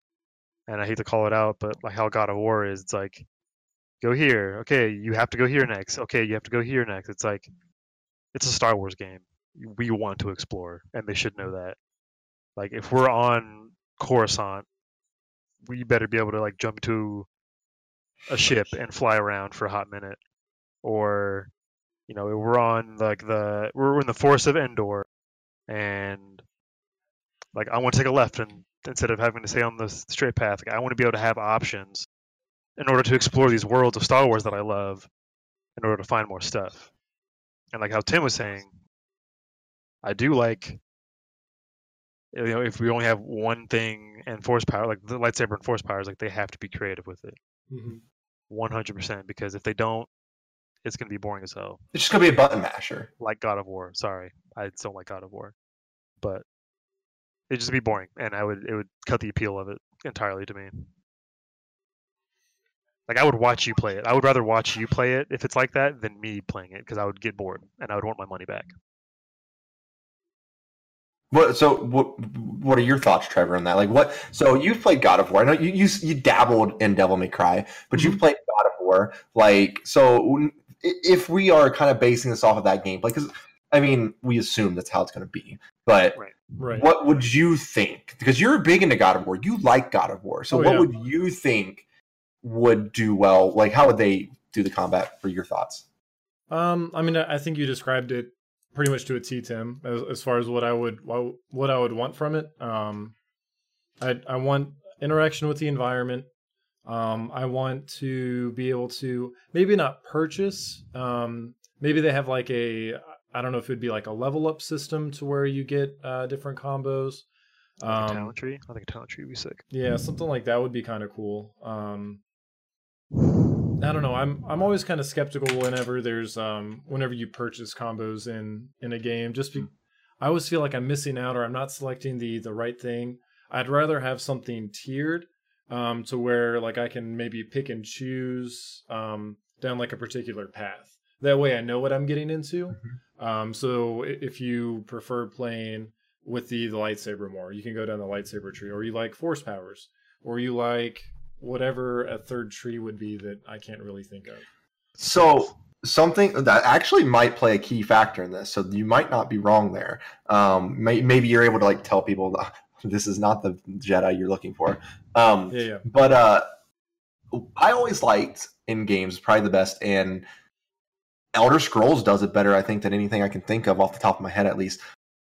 and I hate to call it out, but like how God of War is, it's like, go here, okay, you have to go here next, okay, you have to go here next. It's like, it's a Star Wars game. We want to explore, and they should know that. Like, if we're on Coruscant, we better be able to like jump to a ship and fly around for a hot minute, or you know we're on like the we're in the forest of Endor, and like I want to take a left and instead of having to stay on the straight path, like, I want to be able to have options in order to explore these worlds of Star Wars that I love, in order to find more stuff. And like how Tim was saying, I do like you know if we only have one thing and force power like the lightsaber and force powers like they have to be creative with it Mhm. 100% because if they don't it's going to be boring as hell. It's just gonna be a button masher. like god of war sorry. I don't like god of war. But it'd just be boring and i would it would cut the appeal of it entirely to me. Like i would watch you play it. I would rather watch you play it if it's like that than me playing it because i would get bored and i would want my money back What? So what? What are your thoughts, Trevor, on that? Like what? So you've played God of War. I know you you, you dabbled in Devil May Cry, but you've played God of War. Like so, if we are kind of basing this off of that gameplay, because I mean, we assume that's how it's going to be. But Right. Right. what would you think? Because you're big into God of War, you like God of War. So Oh, what yeah. would you think would do well? Like how would they do the combat? For your thoughts? Um, I mean, I think you described it pretty much to a T, Tim, as, as far as what I would what, I would want from it. Um, I I want interaction with the environment. Um, I want to be able to maybe not purchase. Um, maybe they have like a I don't know if it'd be like a level up system to where you get uh, different combos. like a Um, talent tree i think a talent tree would be sick yeah, something like that would be kind of cool. Um, I don't know. I'm I'm always kind of skeptical whenever there's um whenever you purchase combos in in a game. Just be, I always feel like I'm missing out or I'm not selecting the the right thing. I'd rather have something tiered um to where like I can maybe pick and choose um down like a particular path. That way I know what I'm getting into. Um so if you prefer playing with the, the lightsaber more, you can go down the lightsaber tree or you like force powers or you like whatever a third tree would be that I can't really think of. So something that actually might play a key factor in this. So you might not be wrong there. Um, may, maybe you're able to like tell people "Ah, this is not the Jedi you're looking for. Um, Yeah, yeah. but uh, I always liked in games probably the best, and Elder Scrolls does it better, I think, than anything I can think of off the top of my head, at least.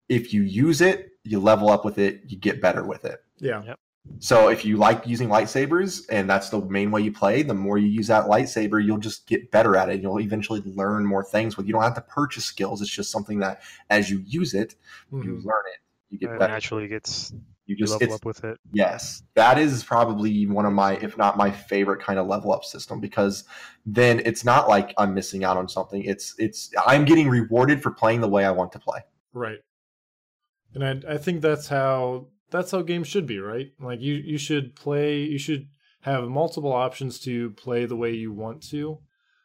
If you use it, you level up with it, you get better with it. Yeah. So if you like using lightsabers and that's the main way you play, the more you use that lightsaber, you'll just get better at it. You'll eventually learn more things with. You don't have to purchase skills. It's just something that as you use it, you Mhm. learn it. You get it better. naturally gets You you just level up with it yes, that is probably one of my, if not my favorite kind of level up system because then it's not like I'm missing out on something. It's it's I'm getting rewarded for playing the way I want to play. Right. And I I think that's how that's how games should be, right? Like you you should play you should have multiple options to play the way you want to.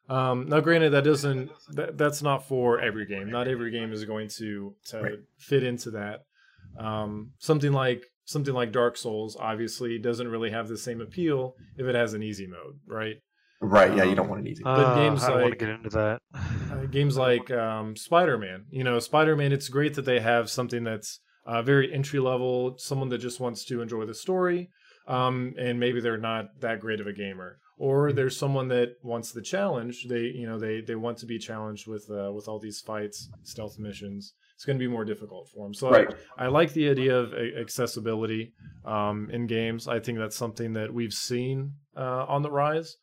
Um, now, granted, that doesn't that, that's not for every game. Not every game is going to to Right. fit into that. Um, something like something like Dark Souls obviously doesn't really have the same appeal if it has an easy mode, right? Right? Yeah, you Um, don't want it easy. But Uh, games I don't want like- to get into that. Uh, games like um, Spider-Man. You know, Spider-Man. It's great that they have something that's uh, very entry level. Someone that just wants to enjoy the story, um, and maybe they're not that great of a gamer. Or there's someone that wants the challenge. They, you know, they they want to be challenged with uh, with all these fights, stealth missions. It's going to be more difficult for them. So I- right. I like the idea of a- accessibility um, in games. I think that's something that we've seen uh, on the rise,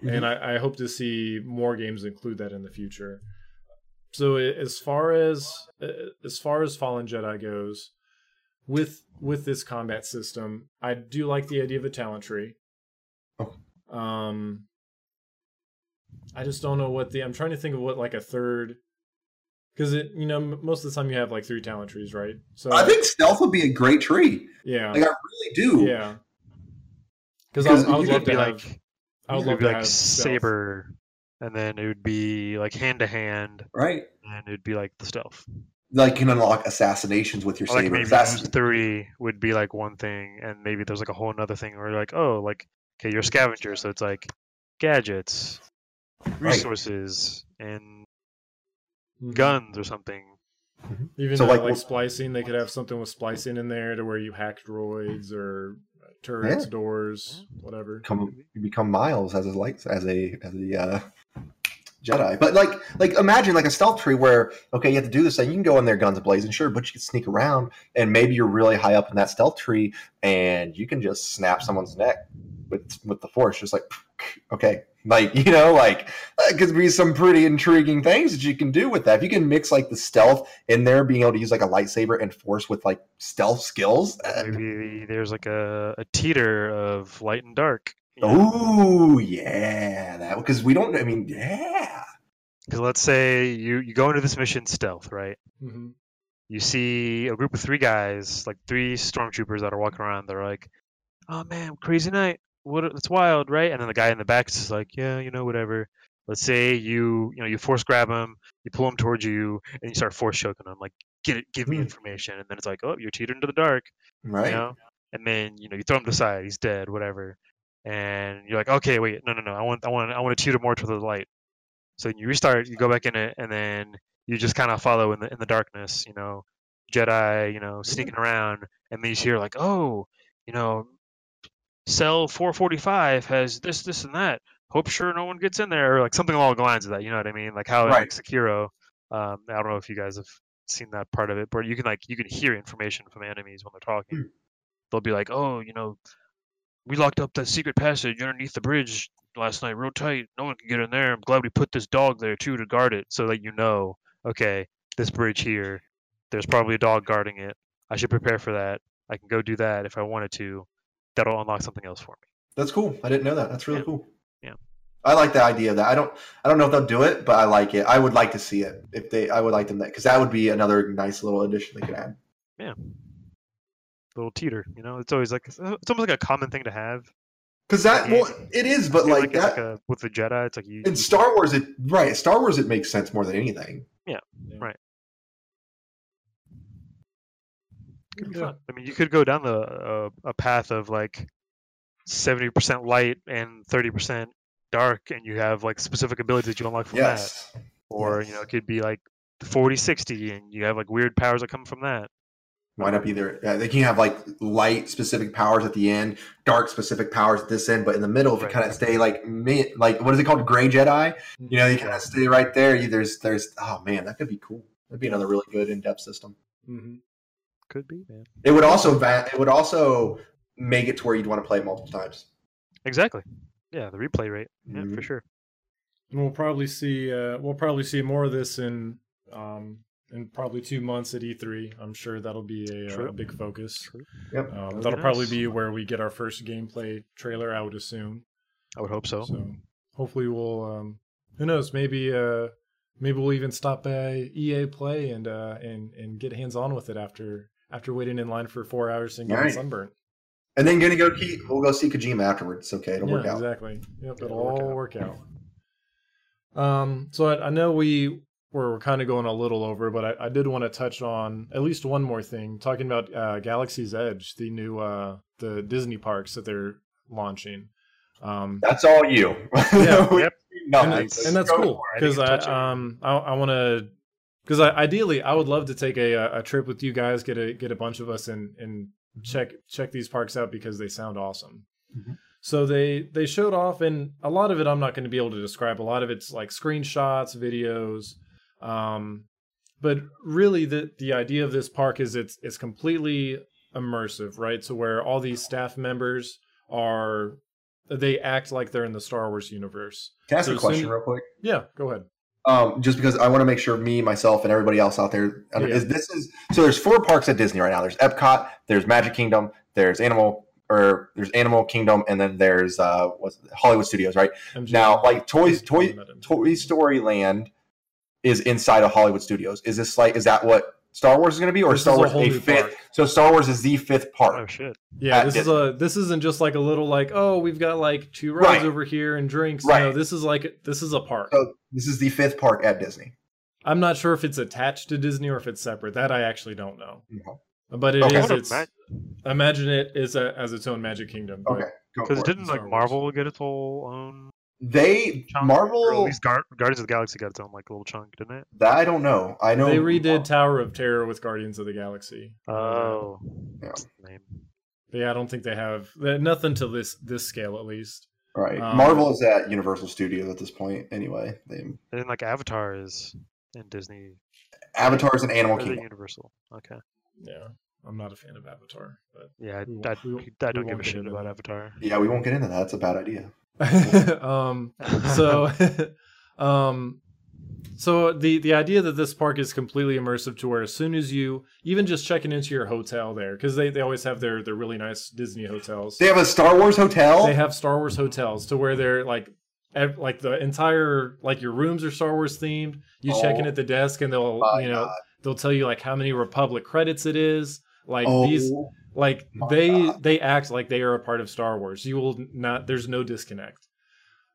and I, I hope to see more games include that in the future. So as far as as far as Fallen Jedi goes, with with this combat system, I do like the idea of a talent tree. Oh. Um, I just don't know what the. I'm trying to think of what like a third. Because it, you know, m- most of the time you have like three talent trees, right? So I think stealth would be a great tree. yeah, Like I really do. yeah. Because I, I would love It'd be to like. I would love to like have saber, and then it would be like hand to hand, Right. and it would be like the stealth. Like you can unlock assassinations with your Or like saber. maybe Assassin- three would be like one thing, and maybe there's like a whole other thing where you're like, oh, like okay, you're a scavenger, so it's like gadgets, resources, and Mhm. guns or something. Even So, uh, like, like, wh- splicing, they could have something with splicing in there to where you hack droids or turrets, Yeah. doors, whatever. become you become Miles as a light as a as a uh, Jedi. But like like imagine like a stealth tree where okay you have to do this thing. You can go in there guns blazing, sure, but you can sneak around and maybe you're really high up in that stealth tree and you can just snap someone's neck with with the force, just like okay. Like you know, like that could be some pretty intriguing things that you can do with that. If you can mix like the stealth in there, being able to use like a lightsaber and force with like stealth skills. uh, Maybe there's like a, a teeter of light and dark. Oh yeah, that because we don't. I mean, yeah, Because let's say you you go into this mission stealth, right? hmm You see a group of three guys, like three stormtroopers that are walking around. They're like, "Oh man, crazy night! What? It's wild, right?" And then the guy in the back is just like, "Yeah, you know, whatever." Let's say you you know you force grab him, you pull him towards you, and you start force choking him, like, "Get it, give me Hmm. information." And then it's like, "Oh, you're teetering to the dark." right. you know and then you know you throw him to the side he's dead whatever and you're like okay wait no no no i want i want i want to tutor more to the light so then you restart you go back in it and then you just kind of follow in the in the darkness you know jedi you know sneaking around and then you hear like oh you know cell 445 has this this and that hope sure no one gets in there or like something along the lines of that you know what i mean like how Right. like sekiro um i don't know if you guys have seen that part of it but you can like you can hear information from enemies when they're talking Hmm. they'll be like, "Oh, you know, we locked up that secret passage underneath the bridge last night, real tight. No one can get in there. I'm glad we put this dog there too to guard it, so that you know, okay, this bridge here, there's probably a dog guarding it. I should prepare for that. I can go do that if I wanted to. That'll unlock something else for me." That's cool. I didn't know that. That's really Yeah. cool. Yeah. I like the idea of that. I don't. I don't know if they'll do it, but I like it. I would like to see it if they. I would like them that because that would be another nice little addition they could add. Yeah. Little teeter, you know, it's always like it's almost like a common thing to have. Because that, well, it is, but I feel like that like a, with the Jedi, it's like you. in you- Star Wars, it right. Star Wars, it makes sense more than anything. Could be Yeah. fun. I mean, you could go down the uh, a path of like seventy percent light and thirty percent dark, and you have like specific abilities that you unlock from that. Yes. Or you know, it could be like 40-60, and you have like weird powers that come from that. Why not be there? Yeah, they can have like light specific powers at the end, dark specific powers at this end, but in the middle, if you Right. kind of stay like mid, like what is it called, gray Jedi? You know, you kind of stay right there. You, there's, there's. Oh man, that could be cool. That'd be another really good in depth system. hmm Could be, man. It would also va- it would also make it to where you'd want to play it multiple times. Exactly. Yeah, the replay rate. Yeah, Mhm. for sure. And we'll probably see. Uh, we'll probably see more of this in um, in probably two months at E3. I'm sure that'll be a, uh, True. a big focus. True. Yep. Um, That'd be that'll probably nice. be where we get our first gameplay trailer. I would assume. I would hope so. So hopefully we'll. Um, who knows? Maybe. Uh, maybe we'll even stop by EA Play and uh, and and get hands on with it after after waiting in line for four hours and getting Right. sunburnt. And then gonna go. Key, we'll go see Kojima afterwards. Okay. It'll yeah, work out. exactly. Yep, It'll it'll work all out. work out. Um, so I, I know we were kind of going a little over, but I, I did want to touch on at least one more thing, talking about uh, Galaxy's Edge, the new uh, the Disney parks that they're launching. Um, That's all you. Yeah. Yep. no, and, thanks. that's, and that's cool because I I, didn't touch it. um I, I want to because ideally I would love to take a a trip with you guys, get a get a bunch of us and and check check these parks out because they sound awesome. Mhm. So they they showed off, and a lot of it I'm not going to be able to describe. A lot of it's like screenshots, videos, um, but really the the idea of this park is it's it's completely immersive, right? So where all these staff members are they act like they're in the Star Wars universe. Can I ask So a question soon- real quick? Yeah, go ahead. Um, just because I want to make sure me, myself, and everybody else out there Yeah. is this is so. There's four parks at Disney right now. There's Epcot, there's Magic Kingdom, there's Animal or there's Animal Kingdom, and then there's uh what's Hollywood Studios, right? MGM. Now, like Toys, Toy, Toy Story Land is inside of Hollywood Studios. Is this like is that what Star Wars is going to be, or This Star is a Wars a fifth? park. So Star Wars is the fifth part. Oh shit! Yeah, at this is a this isn't just like a little like oh we've got like two rides Right. over here and drinks. Right. No, this is like this is a park. So this is the fifth park at Disney. I'm not sure if it's attached to Disney or if it's separate. That I actually don't know. Okay. But it Okay. is. It's ima- imagine it is a, as its own Magic Kingdom. but- Okay, Because didn't like Marvel get its whole own They chunk? Or Marvel at least Gar- Guardians of the Galaxy got its own like little chunk, didn't it? that I don't know. I know They redid Tower of Terror with Guardians of the Galaxy. Oh, Yeah. name? Yeah, I don't think they have nothing to this this scale at least. Right. Um, Marvel is at Universal Studios at this point. Anyway, they And then like Avatar is in Disney. Avatars and Animal is it Kingdom. Universal? Okay. Yeah, I'm not a fan of Avatar, but Yeah, I, We I, we- I don't give a shit about that. Avatar. Yeah, we won't get into that. That's a bad idea. um so um so the the idea that this park is completely immersive to where as soon as you even just checking into your hotel there because they, they always have their their really nice disney hotels They have a Star Wars hotel. they have star wars hotels to where they're like ev- like the entire like your rooms are star wars themed you check in Oh at the desk and they'll you know God. they'll tell you like how many republic credits it is like oh, these like my they God. they act like they are a part of Star Wars. You will not there's no disconnect.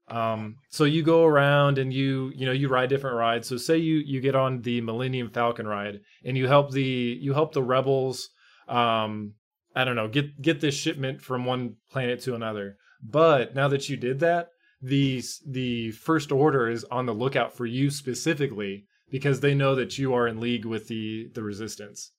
Um so you go around and you you know you ride different rides. So say you you get on the Millennium Falcon ride and you help the you help the rebels um I don't know get get this shipment from one planet to another. But now that you did that, the the first order is on the lookout for you specifically because they know that you are in league with the the resistance.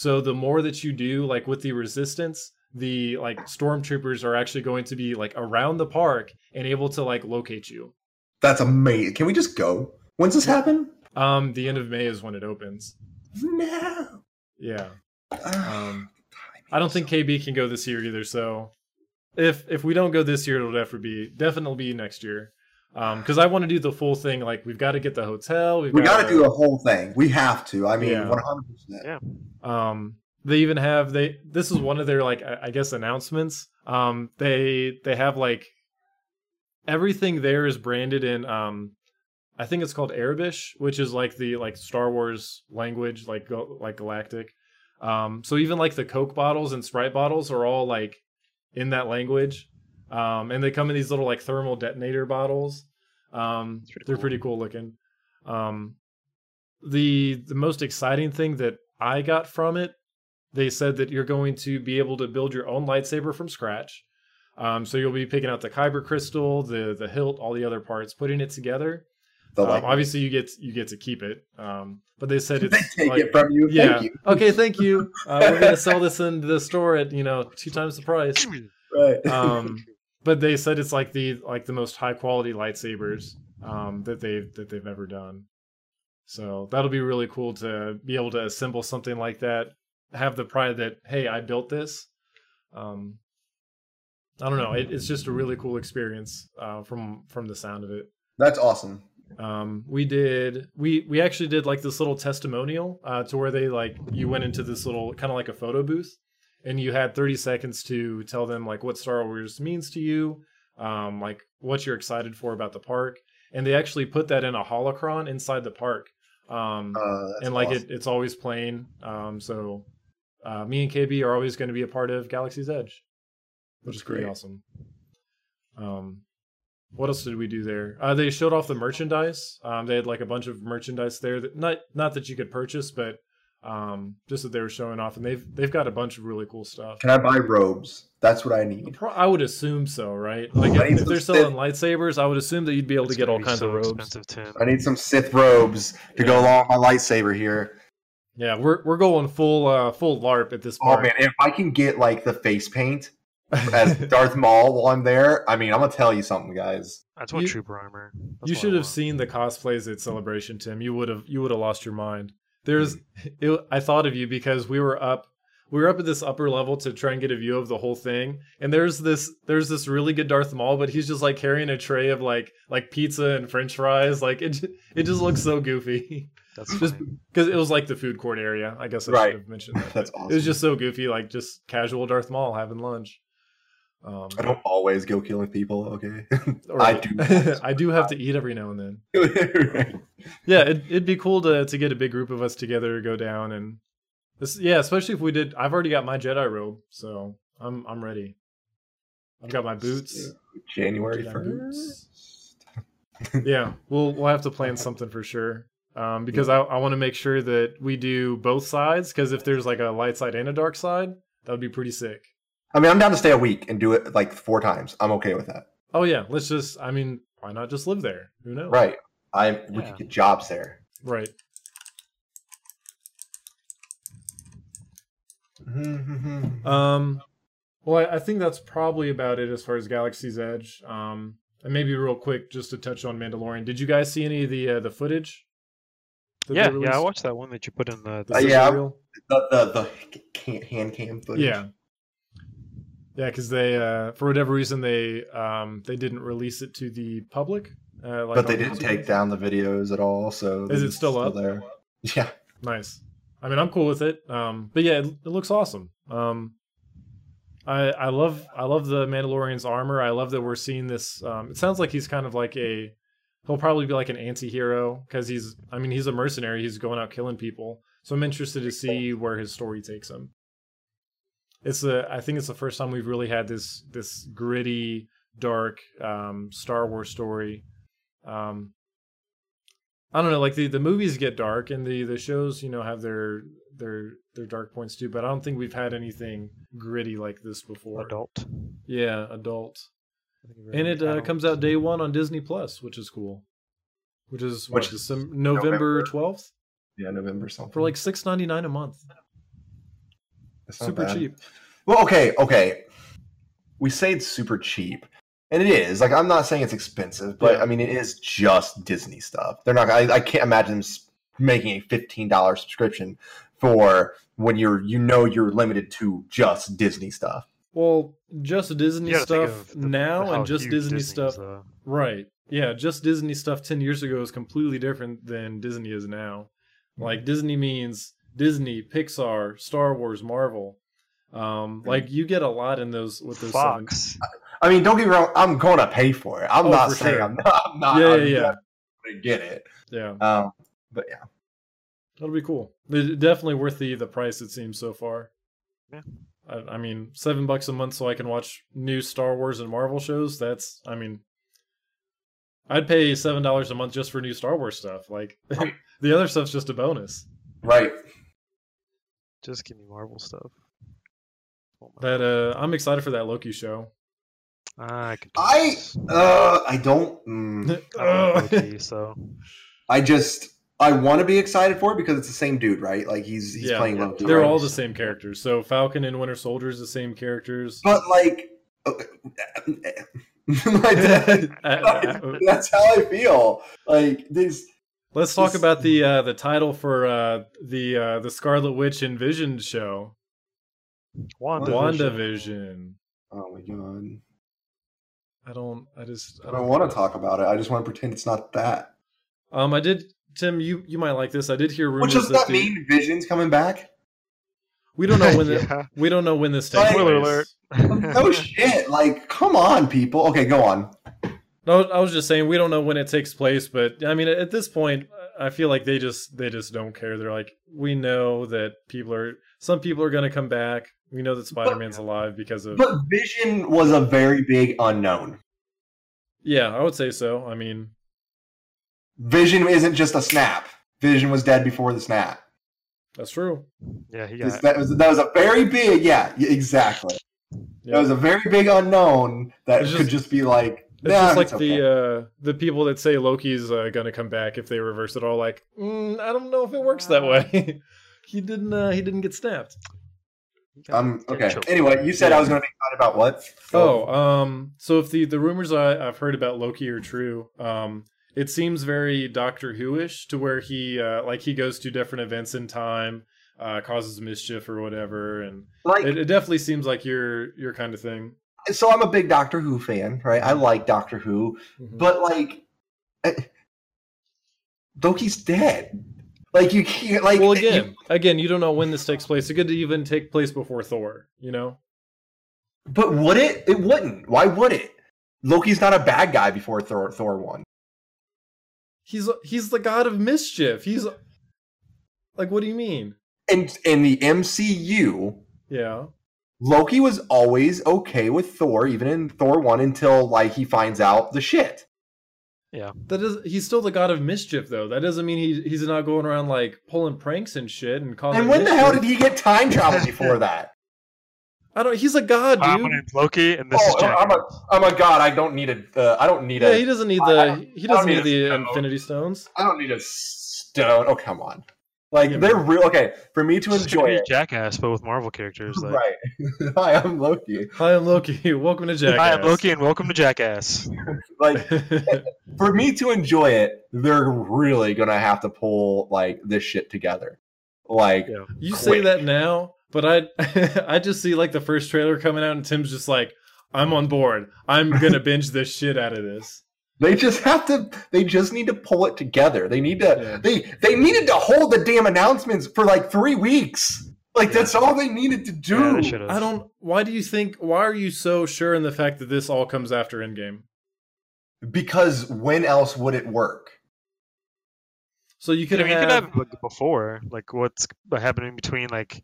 So the more that you do, like with the resistance, the like stormtroopers are actually going to be like around the park and able to like locate you. that's amazing. Can we just go? When's this happen? Um, the end of May is when it opens. No. Yeah. Ah, Um, I don't think KB can go this year either. So if if we don't go this year, it'll definitely be definitely be next year. Um, because I want to do the full thing. Like we've got to get the hotel. We've we got gotta do the whole thing. We have to. I mean, one hundred percent. Yeah. um they even have they this is one of their like i I guess announcements um they they have like everything there is branded in um i think it's called Aurebesh which is like the like star wars language like like galactic um so even like the coke bottles and sprite bottles are all like in that language um and they come in these little like thermal detonator bottles um pretty they're cool. pretty cool looking um the the most exciting thing that I got from it, they said that you're going to be able to build your own lightsaber from scratch. Um, so you'll be picking out the kyber crystal, the the hilt, all the other parts, putting it together. Um, obviously, you get you get to keep it, um, but they said it's they take like, it from you. yeah. Thank you. Okay, thank you. Uh, we're gonna sell this in the store at you know two times the price. Right. Um, but they said it's like the like the most high quality lightsabers um, that they've that they've ever done. So that'll be really cool to be able to assemble something like that, have the pride that hey, I built this. Um, I don't know. It, it's just a really cool experience uh, from from the sound of it. That's awesome. Um, we did we we actually did like this little testimonial uh, to where they like you went into this little kind of like a photo booth, and you had 30 seconds to tell them like what Star Wars means to you, um, like what you're excited for about the park, and they actually put that in a holocron inside the park. Um, Uh, and like awesome. it, it's always playing. Um, so uh, me and KB are always going to be a part of Galaxy's Edge, which That's is pretty great. awesome. Um, what else did we do there? Uh, they showed off the merchandise. Um, they had like a bunch of merchandise there that not not that you could purchase, but um, just that they were showing off, and they've they've got a bunch of really cool stuff. Can I buy robes? That's what I need. Pro- I would assume so, right? Like if, if they're Sith- selling lightsabers, I would assume that you'd be able to It's get all kinds so of robes. I need some Sith robes to go along with my lightsaber here. Yeah, we're we're going full uh full LARP at this point. Oh man, if I can get like the face paint as Darth Maul while I'm there, I mean, I'm gonna tell you something, guys. That's what want You- trooper armor. That's you should have seen the cosplays at Celebration, Tim. You would have you would have lost your mind. There's it, I thought of you because we were up we were up at this upper level to try and get a view of the whole thing. And there's this there's this really good Darth Maul, but he's just like carrying a tray of like like pizza and french fries. Like it it just looks so goofy. That's just because it was like the food court area. I guess I Right. should have mentioned that. That's awesome. It was just so goofy, like just casual Darth Maul having lunch. Um, I don't always go killing people. Okay. I do. I do have to eat every now and then. Yeah, it, it'd be cool to to get a big group of us together to go down and this. Yeah, especially if we did. I've already got my Jedi robe, so I'm I'm ready. I've got my boots. January first. Yeah, we'll we'll have to plan something for sure. Um, because I I want to make sure that we do both sides. Because if there's like a light side and a dark side, that would be pretty sick. I mean, I'm down to stay a week and do it like four times. I'm okay with that. Oh yeah, let's just. I mean, why not just live there? Who knows? Right. I we Yeah. could get jobs there. Right. Um, well, I, I think that's probably about it as far as Galaxy's Edge. Um, and maybe real quick, just to touch on Mandalorian. Did you guys see any of the uh, the footage? Yeah, yeah. I watched that one that you put in the. The Uh, yeah. sizzle reel? the the, the can, hand cam footage. Yeah. Yeah, because they, uh, for whatever reason, they um, they didn't release it to the public. Uh, like but they didn't take down the videos at all. So Is it it's still up? there? Yeah. Nice. I mean, I'm cool with it. Um, but yeah, it, it looks awesome. Um, I I love I love the Mandalorian's armor. I love that we're seeing this. Um, it sounds like he's kind of like a he'll probably be like an anti-hero because he's I mean he's a mercenary. He's going out killing people. So I'm interested to see where his story takes him. It's a I think it's the first time we've really had this this gritty, dark um, Star Wars story. Um, I don't know, like the, the movies get dark and the, the shows, you know, have their their their dark points too, but I don't think we've had anything gritty like this before. adult. Yeah, adult. And it uh, comes out day one on Disney Plus, which is cool. Which is what, Which is December, November November. twelfth Yeah, November something. for like six ninety nine a month. It's not Super bad. cheap. Well, okay, okay. We say it's super cheap, and it is. Like, I'm not saying it's expensive, but Yeah. I mean, it is just Disney stuff. They're not. I, I can't imagine them making a fifteen dollar subscription for when you're you know you're limited to just Disney stuff. Well, just Disney You gotta think stuff the- now and just Disney Disney stuff is. Right. Yeah, just Disney stuff 10 years ago is completely different than Disney is now. Like Disney means Disney, Pixar, Star Wars, Marvel. Um like you get a lot in those with those seven- I mean, don't get me wrong. I'm going to pay for it. I'm Oh, not saying sure. I'm not. I'm not Yeah, I'm yeah, yeah. gonna get it. Yeah. Um, but yeah, That'll be cool. It- Definitely worth the the price it seems so far. Yeah. I, I mean, 7 bucks a month so I can watch new Star Wars and Marvel shows. That's I mean I'd pay $7 a month just for new Star Wars stuff. Like Right. the other stuff's just a bonus. right. Just give me Marvel stuff. Oh That uh I'm excited for that Loki show. I could. do I uh, I don't. Mm, I don't Loki, so I just I want to be excited for it because it's the same dude, right? Like he's he's Yeah. playing Yeah. Loki. They're right? all the same characters. So Falcon and Winter Soldier is the same characters. But like, like, that- that's how I feel. Like this. Let's talk about the uh, the title for uh, the uh, the Scarlet Witch and Vision show, Wanda. WandaVision. Oh my god! I don't. I just. I don't want to talk about it. I just want to pretend it's not that. Um, I did. Tim, you you might like this. I did hear rumors Which does that that the, mean? Vision's coming back? we don't know when the, we don't know when this takes Spoiler alert. No shit! Like, come on, people. Okay, go on. No, I was just saying we don't know when it takes place, but I mean at this point, I feel like they just they just don't care. They're like, we know that people are some people are going to come back. We know that Spider Man's alive because of But Vision was a very big unknown. Yeah, I would say so. I mean, Vision isn't just a snap. Vision was dead before the snap. that's true. Yeah, he got. That was that was a very big yeah yeah, exactly. Yeah. That was a very big unknown that It's could just- just be like It's nah, just like it's okay. the uh, the people that say Loki's uh, gonna come back if they reverse it all. Like, mm, I don't know if it works that way. he didn't. Uh, he didn't get snapped. um okay. Anyway, you said I was going to be talking about what? Oh, um, so if the the rumors I, I've heard about Loki are true, um, it seems very Doctor Who-ish to where he uh, like he goes to different events in time, uh, causes mischief or whatever, and like it, it definitely seems like your your kind of thing. So I'm a big Doctor Who fan, right? I like Doctor Who, Mhm. but like eh, Loki's dead. Like you can't like well, you- again, again, you don't know when this takes place. It could even take place before Thor. You know. but would it? It wouldn't. Why would it? Loki's not a bad guy before Thor Thor one. He's he's the god of mischief. He's like, what do you mean? And in the MCU, Yeah, Loki was always okay with Thor, even in Thor one, until like he finds out the shit. Yeah, that is. He's still the god of mischief, though. That doesn't mean he he's not going around like pulling pranks and shit and causing. And when the hell did he get time travel before that? I don't. He's a god, Hi, my dude. name's Loki, and this is oh, Jack. I'm a I'm a god. I don't need a. Uh, I don't need Yeah, a. he doesn't need I- I the. he doesn't need need the stone. Infinity Stones. I don't need a stone. Oh come on. Like Yeah, they're man. real. Okay, for me to It's enjoy it. Jackass, but with Marvel characters. Like, Right. Hi, I'm Loki. Hi, I'm Loki. Welcome to Jackass. Hi, I'm Loki, and welcome to Jackass. Like for me to enjoy it, they're really gonna have to pull like this shit together. Like Yeah. you say that now, but I I just see like the first trailer coming out, and Tim's just like, "I'm on board. I'm gonna binge this shit out of this." They just have to. They just need to pull it together. They need to. Yeah. They they needed to hold the damn announcements for like three weeks. Like Yeah. that's all they needed to do. Yeah, they should have. I don't. Why do you think? Why are you so sure in the fact that this all comes after Endgame? because when else would it work? So you You could could, have. you could have like before, like what's happening between like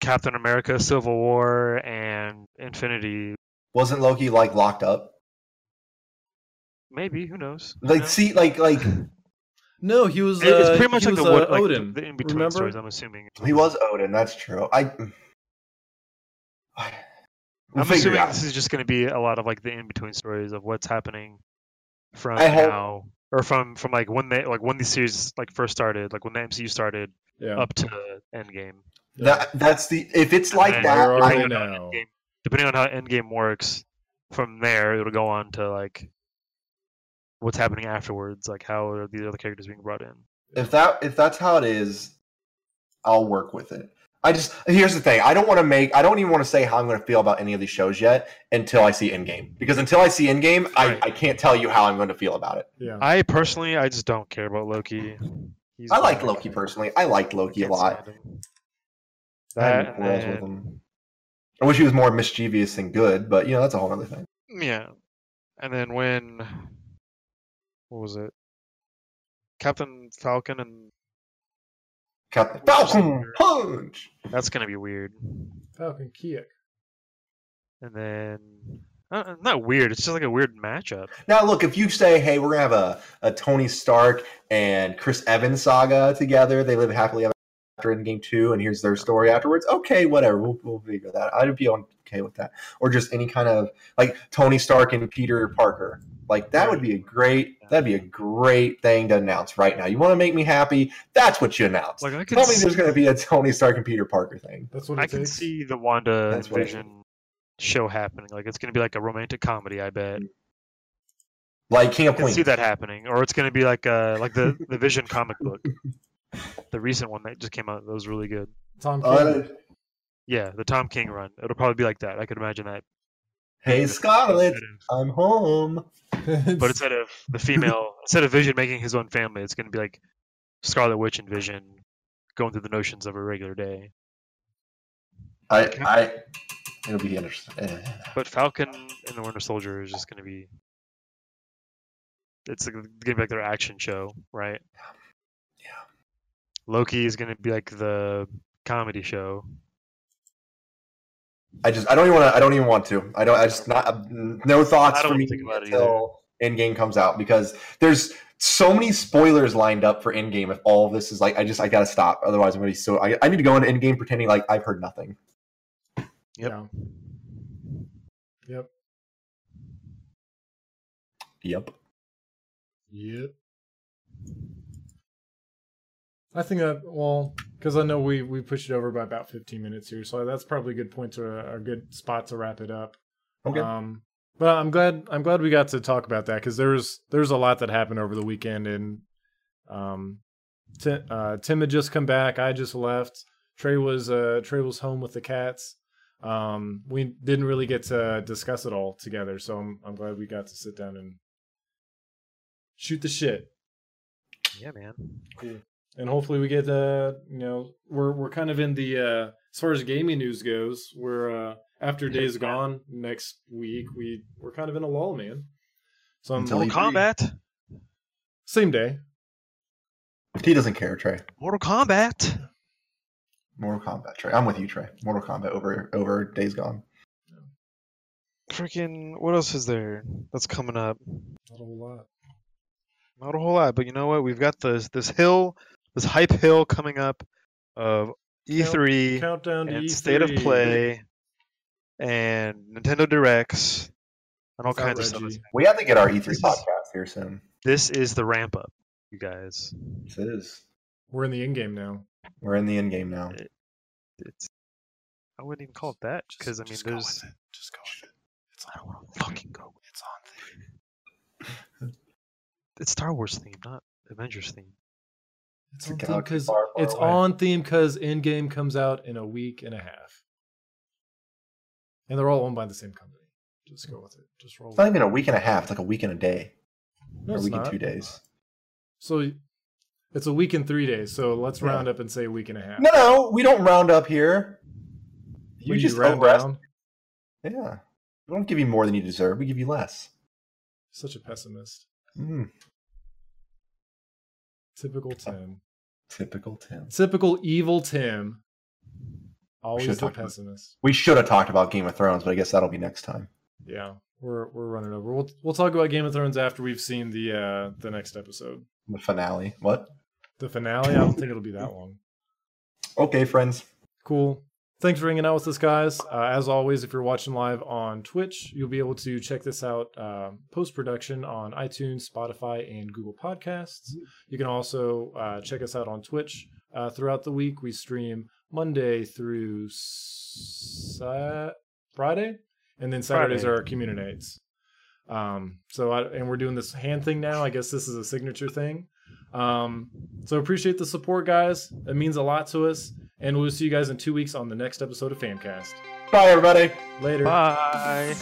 Captain America, Civil War, and Infinity. Wasn't Loki like locked up? Maybe who knows? You Like know? see, like like no, he was. It- it's uh, pretty much like the, was, what, uh, like Odin. the, the in between remember? stories. I'm assuming. he was Odin. That's true. I. We'll I'm figure assuming out. this is just going to be a lot of like the in between stories of what's happening from I hope- now or from from like when they like when the series like first started, like when the MCU started Yeah. up to Endgame. That that's the if it's like that. Where I, they depending on now? Endgame, depending on how Endgame works, from there it'll go on to like what's happening afterwards, like how are these other characters being brought in. if that if that's how it is, I'll work with it. I just here's the thing. I don't want to make. I don't even want to say how I'm going to feel about any of these shows yet until I see Endgame. Because until I see Endgame, I, Right. I can't tell you how I'm going to feel about it. Yeah. I personally, I just don't care about Loki. He's I like. Loki personally. I liked Loki a lot. stand him. I had That, with and him. I wish he was more mischievous than good, but you know that's a whole other thing. yeah, and then when what was it? Captain Falcon and Captain Falcon punch. that's gonna be weird. Falcon Kiek. And then uh, not weird. It's just like a weird matchup. Now, look, if you say, "Hey, we're gonna have a, a Tony Stark and Chris Evans saga together," they live happily ever after in Game two, and here's their story afterwards. Okay, whatever, we'll, we'll figure that. I'd be okay with that, or just any kind of like Tony Stark and Peter Parker. Like that would be a great. That'd be a great thing to announce right now. You want to make me happy? That's what you announce. Like I could, Tell me s- there's going to be a Tony Stark and Peter Parker thing. That's what it I can takes. see the Wanda That's Vision show happening. Like it's gonna be like a romantic comedy. I bet. Like King of I can Queens. see that happening, or it's gonna be like uh like the the Vision comic book, the recent one that just came out. That was really good. Tom King. Uh, Yeah, the Tom King run. It'll probably be like that. I could imagine that. hey, Scarlet, of- I'm home. but instead of the female, instead of Vision making his own family, it's gonna be like Scarlet Witch and Vision going through the notions of a regular day. I, I, it'll be interesting. Eh. But Falcon and the Winter Soldier is just gonna be. It's like, gonna be like their action show, right? Yeah. Loki is gonna be like the comedy show. I just I don't even want to. I don't even want to. I don't. I just not no thoughts for me think about it until Endgame comes out because there's so many spoilers lined up for Endgame. If all of this is like, I just I gotta stop. Otherwise, I'm gonna be so. I, I need to go into Endgame pretending like I've heard nothing. Yep. Yeah. Yep. Yep. Yep. I think that well, because I know we we pushed it over by about 15 minutes here, so that's probably a good point to a, a good spot to wrap it up. Okay. Um, but I'm glad I'm glad we got to talk about that because there's there's a lot that happened over the weekend, and um, Tim, uh, Tim had just come back. I just left. Trey was uh Trey was home with the cats. Um, we didn't really get to discuss it all together, so I'm I'm glad we got to sit down and shoot the shit. Yeah, man. And hopefully we get uh you know we're we're kind of in the uh as far as gaming news goes we're uh after days gone next week we we're kind of in a lull man so I'm Until Mortal Kombat. same day He doesn't care, Trey. Mortal Kombat. Mortal Kombat, Trey. I'm with you, Trey. Mortal Kombat over over Days Gone. Freaking. What else is there that's coming up? not a whole lot Not a whole lot, but you know what? We've got this this hill, this hype hill coming up of E3 countdown to and E3. State of Play and Nintendo Directs and all Without kinds of stuff. We have to get our E3 This podcast here soon. This is the ramp up, you guys. This is. we're in the in game now We're in the end game now. It's I wouldn't even call it that because I mean, there's just go with it it's I don't want to fucking go. it's on theme It's Star Wars theme, not Avengers theme. It's on theme because it's away. on theme because Endgame comes out in a week and a half and they're all owned by the same company just go with it just roll It's not even a week and a half. It's like a week and a day. No, or a week not. and two days. So it's a week and three days. So let's Yeah. round up and say a week and a half. No, no, we don't round up here. You When just round down. Yeah. We don't give you more than you deserve. We give you less. Such a pessimist. Mm, Typical Tim. Typical Tim. Typical evil Tim. Always should've the talked about- pessimist. We should have talked about Game of Thrones, but I guess that'll be next time. Yeah, we're we're running over. We'll we'll talk about Game of Thrones after we've seen the uh the next episode. The finale. What? The finale. I don't think it'll be that long. Okay, friends. Cool. Thanks for hanging out with us, guys. Uh, as always, if you're watching live on Twitch, you'll be able to check this out uh, post production on iTunes, Spotify, and Google Podcasts. You can also uh, check us out on Twitch uh, throughout the week. We stream Monday through Friday, and then Saturdays Friday. are our community nights. Um, so, I, and we're doing this hand thing now. I guess this is a signature thing. Um, so appreciate the support, guys. It means a lot to us. And we'll see you guys in two weeks on the next episode of Famcast. Bye, everybody. Later. Bye.